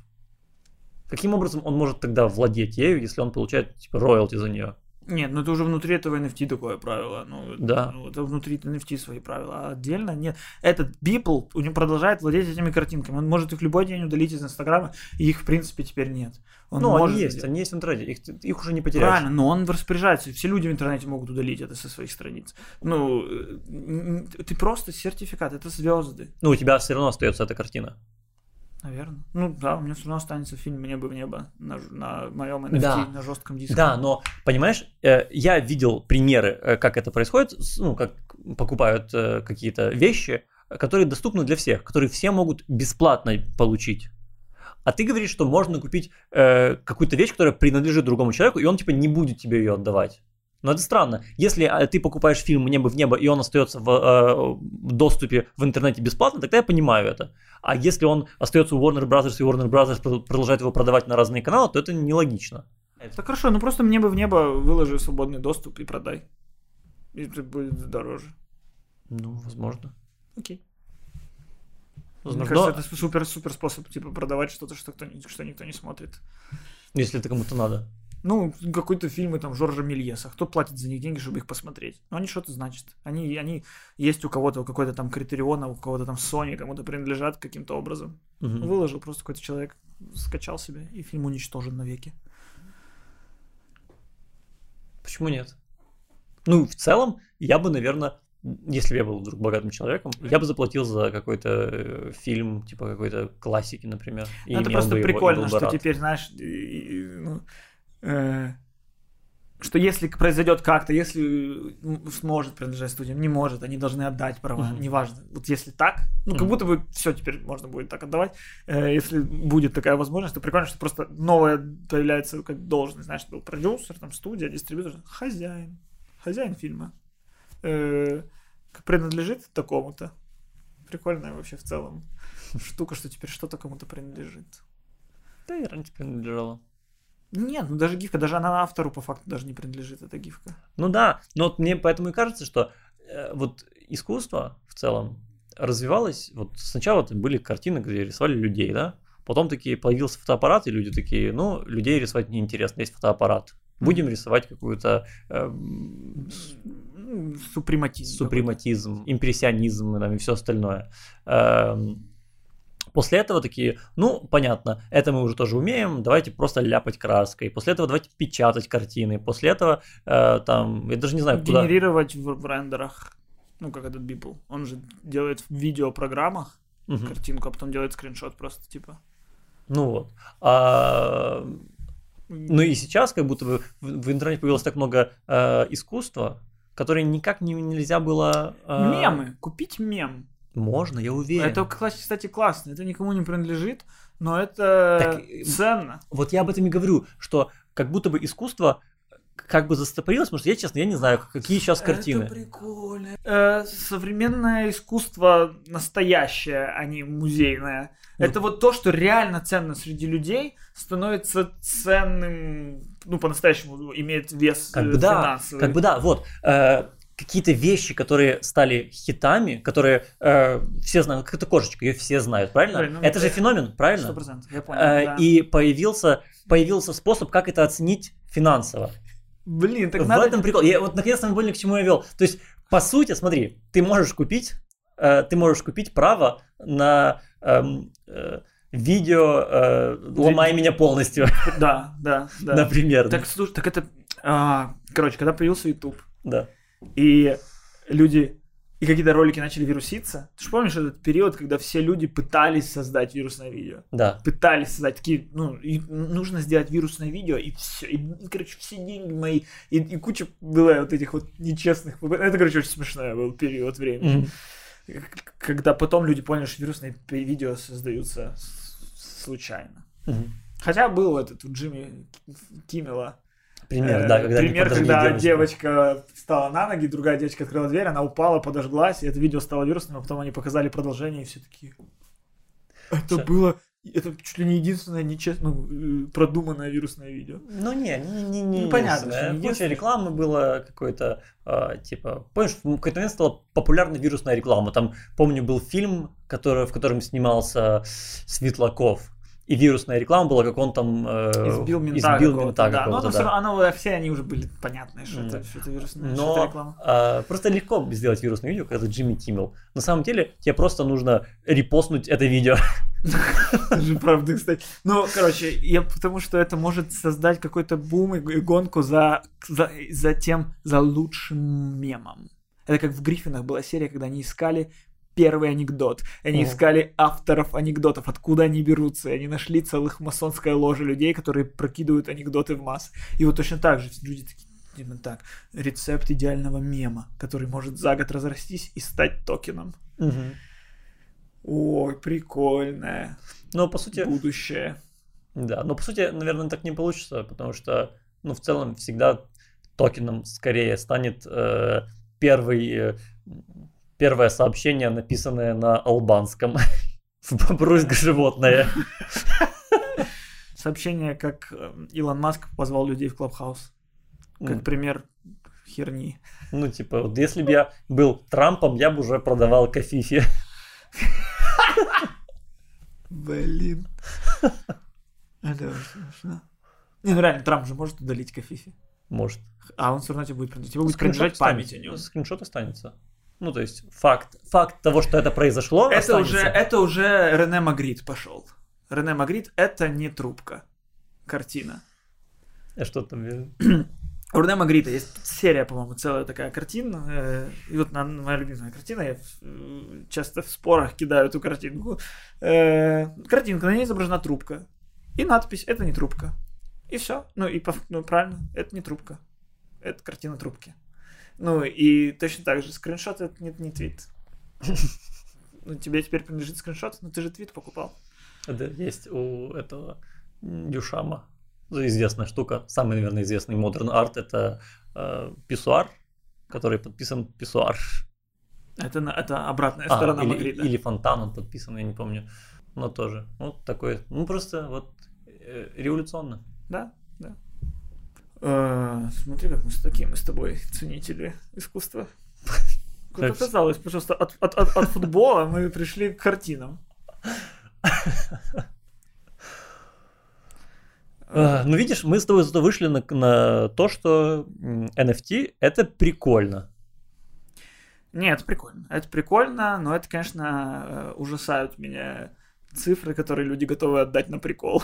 Каким образом он может тогда владеть ею, если он получает типа роялти за нее? Нет, ну это уже внутри этого NFT такое правило. Ну, да. Ну, это внутри NFT свои правила. А отдельно нет. Этот Beeple, у него продолжает владеть этими картинками. Он может их любой день удалить из Инстаграма, и их, в принципе, теперь нет. Он ну, они есть, они есть в интернете, их, их уже не потеряешь. Правильно, но он распоряжается. Все люди в интернете могут удалить это со своих страниц. Ну, ты просто сертификат, это звезды. Ну, у тебя все равно остается эта картина. Наверное. Ну да, у меня все равно останется фильм «Мне бы в небо» на, на моем NFT, да. на жестком диске. Да, но, понимаешь, э, я видел примеры, э, как это происходит, ну, как покупают э, какие-то вещи, которые доступны для всех, которые все могут бесплатно получить. А ты говоришь, что можно купить э, какую-то вещь, которая принадлежит другому человеку, и он типа не будет тебе ее отдавать. Но это странно. Если а, ты покупаешь фильм «Небо в небо», и он остается в, э, в доступе в интернете бесплатно, тогда я понимаю это. А если он остается у Warner Brothers, и Warner Brothers продолжает его продавать на разные каналы, то это нелогично. Это хорошо, ну просто «Небо в небо» выложи свободный доступ и продай. И это будет дороже. Ну, возможно. Окей. Возможно. Мне кажется, это супер-супер способ типа продавать что-то, что, кто, что никто не смотрит. Если это кому-то надо. Ну, какой-то фильмы там Жоржа Мельеса. Кто платит за них деньги, чтобы их посмотреть? Ну, они что-то значат. Они, они есть у кого-то, у какой-то там Критериона, у кого-то там Sony, кому-то принадлежат каким-то образом. Угу. Выложил просто какой-то человек, скачал себе, и фильм уничтожен навеки. Почему нет? Ну, в целом, я бы, наверное, если бы я был вдруг богатым человеком, я бы заплатил за какой-то э, фильм, типа какой-то классики, например. Ну, это просто прикольно, его, что рад. теперь, знаешь, ну, э, что если произойдет как-то, если сможет принадлежать студиям, не может, они должны отдать права, mm-hmm. неважно. Вот если так, ну mm-hmm. как будто бы все теперь можно будет так отдавать. Э, если будет такая возможность, то прикольно, что просто новая появляется как должность, знаешь, был продюсер, там студия, дистрибьютор, хозяин, хозяин фильма. Э, принадлежит такому-то. Прикольная вообще в целом штука, что теперь что-то кому-то принадлежит. Да и раньше принадлежало. Нет, ну даже гифка, даже она автору по факту даже не принадлежит, эта гифка. Ну да, но вот мне поэтому и кажется, что э, вот искусство в целом развивалось, вот сначала были картины, где рисовали людей, да, потом такие появился фотоаппарат, и люди такие, ну, людей рисовать неинтересно, есть фотоаппарат. Будем рисовать какую-то э, супрематизм. Супрематизм, импрессионизм там, и все остальное. Э, После этого такие, ну, понятно, это мы уже тоже умеем, давайте просто ляпать краской. После этого давайте печатать картины. После этого, э, там, я даже не знаю, куда... Генерировать в, в рендерах. Ну, как этот Beeple. Он же делает в видеопрограммах угу. картинку, а потом делает скриншот просто, типа. Ну вот. А... Ну и сейчас как будто бы в, в интернете появилось так много э, искусства, которое никак не, нельзя было... Э... Мемы. Купить мем. Можно, я уверен. Это, кстати, классно. Это никому не принадлежит, но это так, э, ценно. Вот я об этом и говорю, что как будто бы искусство как бы застопорилось, потому что я, честно, я не знаю, какие сейчас картины. Это прикольно. Э, современное искусство настоящее, а не музейное. Ну. Это вот то, что реально ценно среди людей, становится ценным, ну, по-настоящему имеет вес как бы финансовый. Да, как бы да, вот. Э, какие-то вещи, которые стали хитами, которые э, все знают, как эта кошечка, ее все знают, правильно? Блин, ну, это же феномен, правильно? 100%, я понял, э, да. И появился, появился способ, как это оценить финансово. Блин, так В надо... этом прикол. Я, вот наконец-то мы поняли, к чему я вел. То есть, по сути, смотри, ты можешь купить, э, ты можешь купить право на э, э, видео э, «Ломай меня полностью». Да, да, да. Например. Так, слушай, так это... А, короче, когда появился YouTube, да и люди и какие-то ролики начали вируситься. Ты же помнишь этот период, когда все люди пытались создать вирусное видео? Да. Пытались создать такие, ну, нужно сделать вирусное видео, и все. И, короче, все деньги мои, и, и куча было вот этих вот нечестных... Это, короче, очень смешной был период времени. Mm-hmm. Когда потом люди поняли, что вирусные видео создаются случайно. Mm-hmm. Хотя был этот у Джимми Киммела Пример, да, когда Пример, когда девочку. девочка встала на ноги, другая девочка открыла дверь, она упала, подожглась, и это видео стало вирусным, а потом они показали продолжение, и все такие... Это все. было... Это чуть ли не единственное нечестно ну, продуманное вирусное видео. Ну не, не, не, не ну, понятно. Не Куча рекламы было какой-то, э, типа, помнишь, в какой-то момент стала популярна вирусная реклама. Там, помню, был фильм, который, в котором снимался Светлаков и вирусная реклама была, как он там э, избил мента, избил мента да. Но, да. Оно, все они уже были понятные, что, mm. это, что это вирусная Но, что это реклама. Э, просто легко сделать вирусное видео, когда Джимми Киммел. На самом деле, тебе просто нужно репостнуть это видео. же правда, кстати. Ну, короче, я потому что это может создать какой-то бум и гонку за, за, за тем, за лучшим мемом. Это как в Гриффинах была серия, когда они искали первый анекдот. Они искали авторов анекдотов, откуда они берутся. И они нашли целых масонское ложе людей, которые прокидывают анекдоты в массы. И вот точно так же люди такие, именно так, рецепт идеального мема, который может за год разрастись и стать токеном. Ой, прикольное. Но по сути... Будущее. Да, но по сути, наверное, так не получится, потому что, ну, в целом, всегда токеном скорее станет э, первый, э, первое сообщение, написанное на албанском. Брызг животное. Сообщение, как э, Илон Маск позвал людей в Клабхаус. Как пример херни. Ну, типа, вот если бы я был Трампом, я бы уже продавал кофифи. Блин. Это смешно. Не, ну реально, Трамп же может удалить кофифи. Может. А он все равно тебе будет принадлежать. Тебе будет принадлежать память о нем. Скриншот останется. Ну, то есть, факт, факт того, что это произошло, это останется. уже, это уже Рене Магрит пошел. Рене Магрит — это не трубка. Картина. А что там? У Рене Магрита есть серия, по-моему, целая такая картина. Э, и вот моя любимая картина, я э, часто в спорах кидаю эту картинку. Э, картинка, на ней изображена трубка. И надпись «Это не трубка». И все. Ну, и ну, правильно, это не трубка. Это картина трубки. Ну, и точно так же, скриншот это не, не твит. Ну, тебе теперь принадлежит скриншот, но ты же твит покупал. Это есть у этого Дюшама известная штука. Самый, наверное, известный модерн арт это э, писсуар, который подписан писсуар. Это, это обратная а, сторона или, Магрита. Или фонтан он подписан, я не помню. Но тоже. Вот такой. Ну, просто вот э, революционно. Да, да. Э, смотри, как мы с таким, мы с тобой ценители искусства. Как оказалось, пожалуйста, от, от, от, от футбола мы пришли к картинам. А, ну, видишь, мы с тобой зато вышли на, на то, что NFT это прикольно. Нет, это прикольно. Это прикольно, но это, конечно, э, ужасают меня цифры, которые люди готовы отдать на прикол.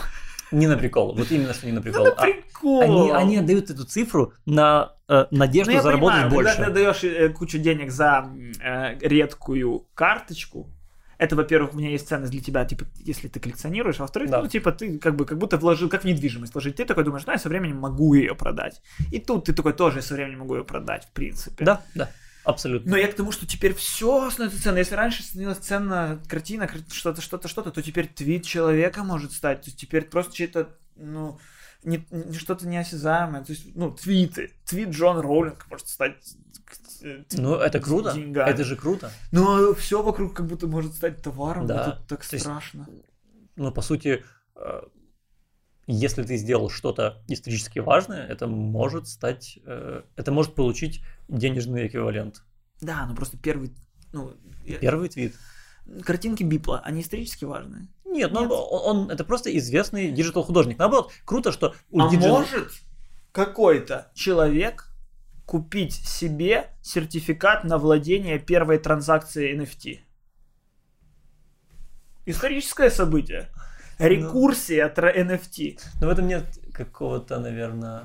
Не на прикол, вот именно что не на прикол. На прикол. А, они, они отдают эту цифру на э, надежду ну, заработать понимаю, больше. Когда ты даешь э, кучу денег за э, редкую карточку, это, во-первых, у меня есть ценность для тебя, типа, если ты коллекционируешь, а во-вторых, да. ну, типа, ты как бы как будто вложил, как в недвижимость вложить. Ты такой думаешь, ну, я со временем могу ее продать. И тут ты такой тоже со временем могу ее продать, в принципе. Да, да. Абсолютно. Но я к тому, что теперь все становится ценно. Если раньше становилась ценна картина, что-то, что-то, что-то, то теперь твит человека может стать. То есть теперь просто чей-то, ну, не, не, что-то неосязаемое. То есть, ну, твиты. Твит Джон Роулинг может стать ну, это круто. Деньгами. Это же круто. Но все вокруг как будто может стать товаром. Да. Это так То страшно. Есть, ну, по сути, э, если ты сделал что-то исторически важное, это может стать, э, это может получить денежный эквивалент. Да, ну просто первый, ну первый твит. Картинки Бипла, они исторически важные. Нет, ну, Нет. Ну, он, он это просто известный digital художник. Наоборот, круто, что у а digital... может какой-то человек купить себе сертификат на владение первой транзакцией NFT. Историческое событие. Ну. Рекурсия от NFT. Но в этом нет какого-то, наверное...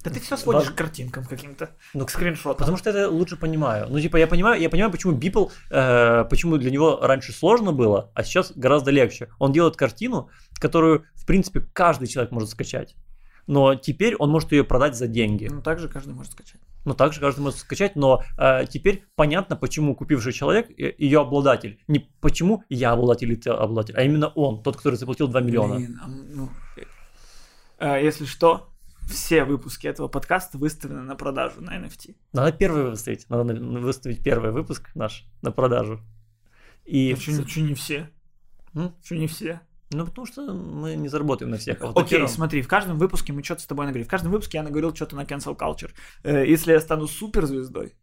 А, да ты все сводишь Важ... к картинкам каким-то, ну, к скриншотам. Потому что это лучше понимаю. Ну, типа, я понимаю, я понимаю, почему Бипл, э, почему для него раньше сложно было, а сейчас гораздо легче. Он делает картину, которую, в принципе, каждый человек может скачать но теперь он может ее продать за деньги. Ну, также каждый может скачать. Ну, также каждый может скачать, но э, теперь понятно, почему купивший человек э, ее обладатель. Не почему я обладатель или ты обладатель, а именно он, тот, который заплатил 2 миллиона. Блин, а, ну, э, если что, все выпуски этого подкаста выставлены на продажу на NFT. Надо первый выставить, надо выставить первый выпуск наш на продажу. И... Что, что не все? М? Что не все? Ну, потому что мы не заработаем на всех. А вот Окей, смотри, в каждом выпуске мы что-то с тобой наговорили. В каждом выпуске я наговорил что-то на cancel culture. Э, если я стану суперзвездой,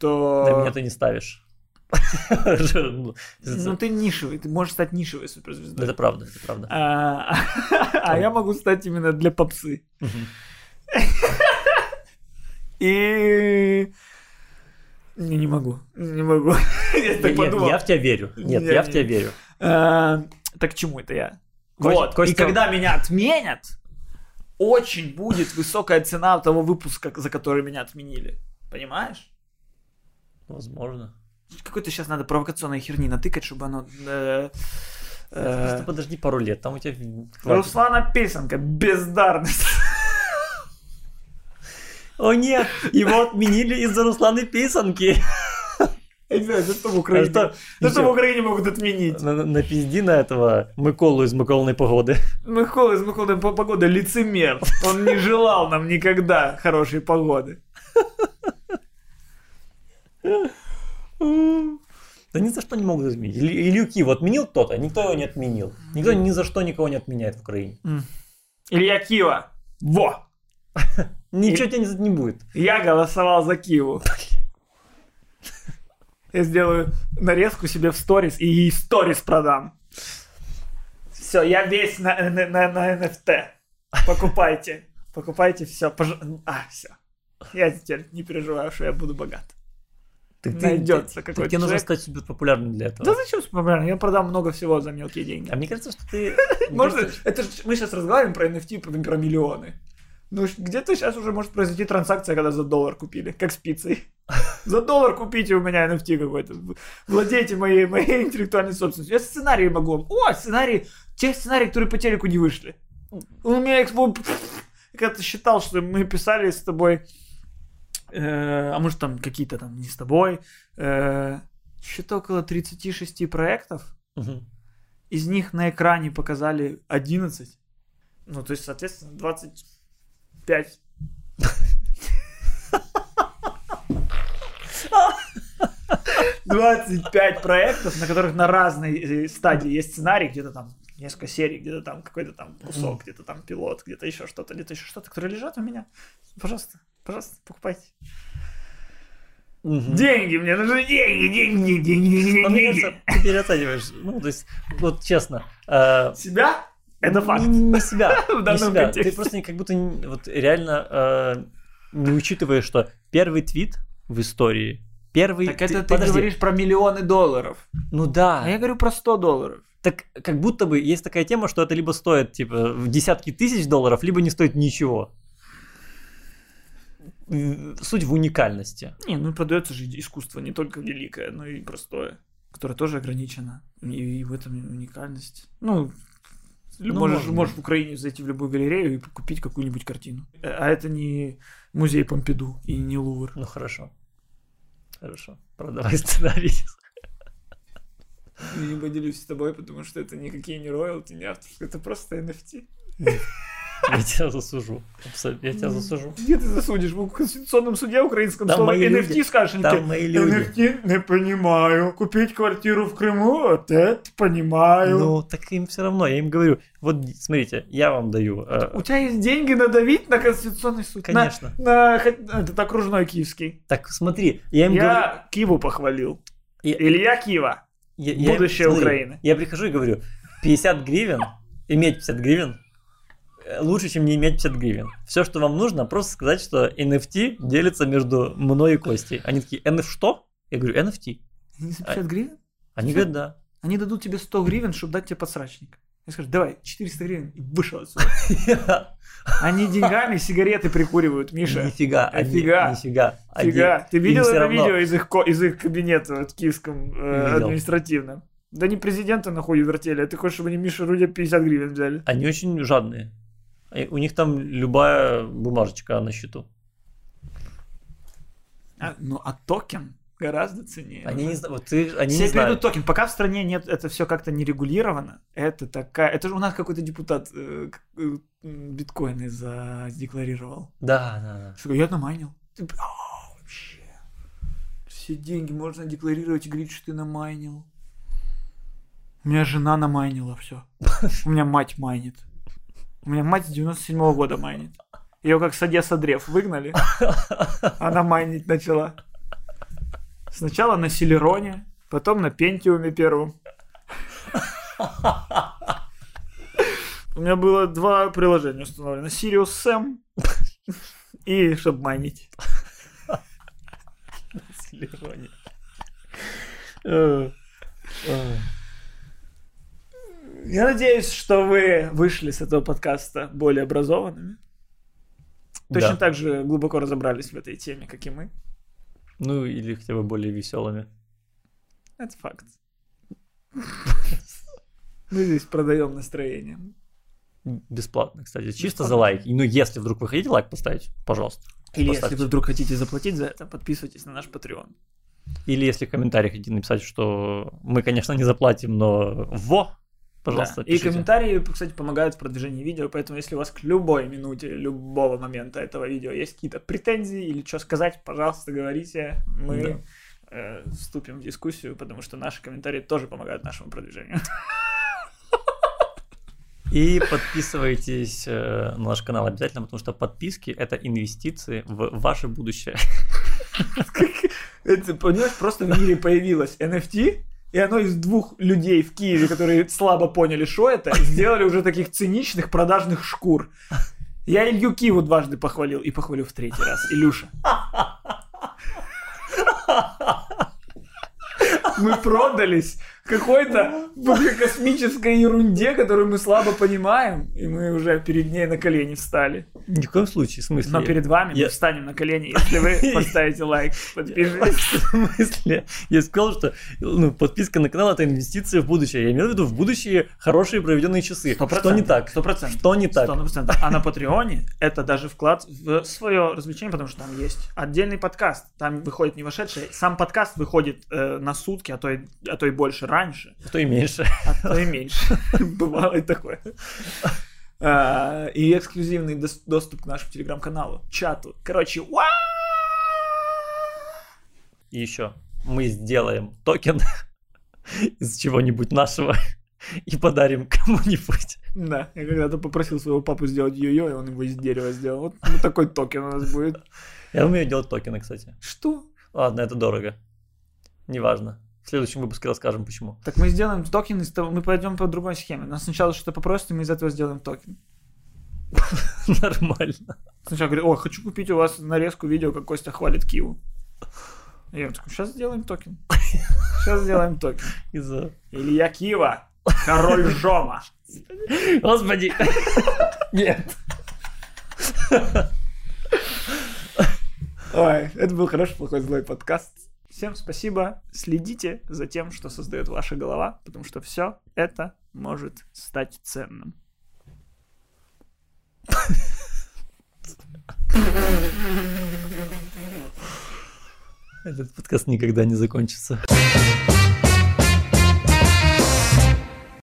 то... Да меня ты не ставишь. Ну, ты нишевый, ты можешь стать нишевой суперзвездой. Это правда, это правда. А, а я могу стать именно для попсы. И... Не, не могу, не могу. Я так подумал. Я в тебя верю. Нет, я в тебя верю. А, так к чему это я? Вот. И когда меня отменят, очень будет высокая цена того выпуска, за который меня отменили. Понимаешь? Возможно. Какой-то сейчас надо провокационной херни натыкать, чтобы оно... Э, э, Просто подожди пару лет, там у тебя... Руслана Песенка, бездарность. О нет, его отменили из-за Русланы Писанки. Я не знаю, за что в Украине, а что, за что в Украине могут отменить. На, на пизди на этого Миколу из Миколной погоды. Микола из Миколной погоды лицемер. Он не желал нам никогда хорошей погоды. Да ни за что не могут изменить. Илью Киев отменил кто-то, никто его не отменил. Никто ни за что никого не отменяет в Украине. Илья Киева. Во! Ничего тебе не будет. Я голосовал за Киеву. Я сделаю нарезку себе в сторис и сторис продам. Все, я весь на, на, на, на NFT. Покупайте. Покупайте все. Пож... А, все. Я теперь не переживаю, что я буду богат. Так найдется какой-то тебе нужно стать супер популярным для этого. Да зачем популярным? Я продам много всего за мелкие деньги. А мне кажется, что ты... Можно... Это. Мы сейчас разговариваем про NFT, про, миллионы. Ну, где-то сейчас уже может произойти транзакция, когда за доллар купили, как с пиццей. За доллар купите у меня NFT какой-то. Владейте моей, моей интеллектуальной собственностью. Я сценарии могу О, сценарии. Те сценарии, которые по телеку не вышли. У меня. Я когда-то считал, что мы писали с тобой э, а может там какие-то там не с тобой, э, что-то около 36 проектов. Угу. Из них на экране показали 11. Ну, то есть, соответственно, 25. Двадцать пять проектов, на которых на разной э, стадии есть сценарий, где-то там несколько серий, где-то там какой-то там кусок, где-то там пилот, где-то еще что-то, где-то еще что-то, которые лежат у меня. Пожалуйста, Пожалуйста, покупайте. Угу. Деньги, мне нужны деньги, деньги, деньги, деньги, деньги. Мне кажется, ты переоцениваешь. Ну, то есть, вот честно. Э, себя? Это факт. Не, не себя. В не себя. Контексте. Ты просто как будто вот реально э, не учитываешь, что первый твит в истории Первый... Так это ты, ты говоришь про миллионы долларов. Ну да. А я говорю про 100 долларов. Так как будто бы есть такая тема, что это либо стоит типа в десятки тысяч долларов, либо не стоит ничего суть в уникальности. Не, ну продается же искусство не только великое, но и простое, которое тоже ограничено. И, и в этом уникальность. Ну, ну можешь, можно. можешь в Украине зайти в любую галерею и купить какую-нибудь картину. Э, а это не музей Помпиду и не Лувр. Ну хорошо. Хорошо. Продавай сценарий. Я не поделюсь с тобой, потому что это никакие не роялти, не авторские, это просто NFT. Я тебя засужу. Я тебя засужу. Где ты засудишь? В Конституционном суде украинском там слово NFT люди. скажешь. Там мои люди. NFT не понимаю. Купить квартиру в Крыму, вот это понимаю. Ну, так им все равно. Я им говорю, вот смотрите, я вам даю. Э... У тебя есть деньги надавить на Конституционный суд? Конечно. На, на этот окружной киевский. Так смотри, я им я говорю... Я Киеву похвалил. Я... Илья Киева. Я, Будущее я, смотри, Украины. Я прихожу и говорю, 50 гривен, иметь 50 гривен лучше, чем не иметь 50 гривен. Все, что вам нужно, просто сказать, что NFT делится между мной и Костей. Они такие, NFT что? Я говорю, NFT. Они за 50 гривен? Они говорят, да. Они дадут тебе 100 гривен, чтобы дать тебе подсрачник. Я скажу, давай, 400 гривен и вышел отсюда. Они деньгами сигареты прикуривают, Миша. Нифига. Нифига. Нифига. Нифига. Ты видел это видео из их, из их кабинета в киевском э, административном? Да не президента находят вертели, а ты хочешь, чтобы они Миша Рудя 50 гривен взяли? Они очень жадные. У них там любая бумажечка на счету. А, ну, а токен гораздо ценнее. Они не, вот ты, они все не знают. токен. Пока в стране нет, это все как-то не регулировано. Это такая... Это же у нас какой-то депутат э, э, биткоины задекларировал. Да, да, да. Что, я намайнил. Ты, а, вообще. Все деньги можно декларировать и говорить, что ты намайнил. У меня жена намайнила все. У меня мать майнит. У меня мать с 97 -го года майнит. Ее как с Одесса Древ выгнали. Она майнить начала. Сначала на Селероне, потом на Пентиуме первом. У меня было два приложения установлено. Sirius Sam и чтобы майнить. На Селероне. Я надеюсь, что вы вышли с этого подкаста более образованными. Точно да. так же глубоко разобрались в этой теме, как и мы. Ну, или хотя бы более веселыми. Это факт. Мы здесь продаем настроение. Бесплатно, кстати. Чисто за лайк. Ну, если вдруг вы хотите лайк поставить, пожалуйста. Или поставьте. если вы вдруг хотите заплатить за это, подписывайтесь на наш Patreon. Или если в комментариях хотите написать, что мы, конечно, не заплатим, но во, пожалуйста, да. И комментарии, кстати, помогают в продвижении видео, поэтому если у вас к любой минуте, любого момента этого видео есть какие-то претензии или что сказать, пожалуйста, говорите. Мы да. э, вступим в дискуссию, потому что наши комментарии тоже помогают нашему продвижению. И подписывайтесь э, на наш канал обязательно, потому что подписки это инвестиции в ваше будущее. Это, понимаешь, просто в мире появилось NFT, и оно из двух людей в Киеве, которые слабо поняли, что это, сделали уже таких циничных продажных шкур. Я Илью Киеву дважды похвалил и похвалю в третий раз. Илюша. Мы продались какой-то космической ерунде, которую мы слабо понимаем, и мы уже перед ней на колени встали. Ни в коем случае, в смысле. Но перед вами я... мы встанем на колени, если вы поставите лайк, подпишитесь. В смысле? Я сказал, что ну, подписка на канал это инвестиция в будущее. Я имею в виду в будущее хорошие проведенные часы. Что не так? Сто процентов. Что не так? А на Патреоне это даже вклад в свое развлечение, потому что там есть отдельный подкаст. Там выходит не вошедший. Сам подкаст выходит э, на сутки, а то и, а то и больше раньше. А то и меньше. А то и меньше. Бывало и такое. А, и эксклюзивный доступ к нашему телеграм-каналу, чату. Короче! И еще мы сделаем токен из чего-нибудь нашего и подарим кому-нибудь. Да, я когда-то попросил своего папу сделать йо-йо, и он его из дерева сделал. Вот, вот такой токен у нас будет. Я умею делать токены, кстати. Что? Ладно, это дорого. Неважно. В следующем выпуске расскажем, почему. Так мы сделаем токен, из того, мы пойдем по другой схеме. Нас сначала что-то попросят, и мы из этого сделаем токен. Нормально. Сначала говорю, о, хочу купить у вас нарезку видео, как Костя хвалит Киву. Я такой, сейчас сделаем токен. Сейчас сделаем токен. Из-за... Илья Кива, король жима. Господи. Нет. Ой, это был хороший, плохой, злой подкаст. Всем спасибо. Следите за тем, что создает ваша голова, потому что все это может стать ценным. Этот подкаст никогда не закончится.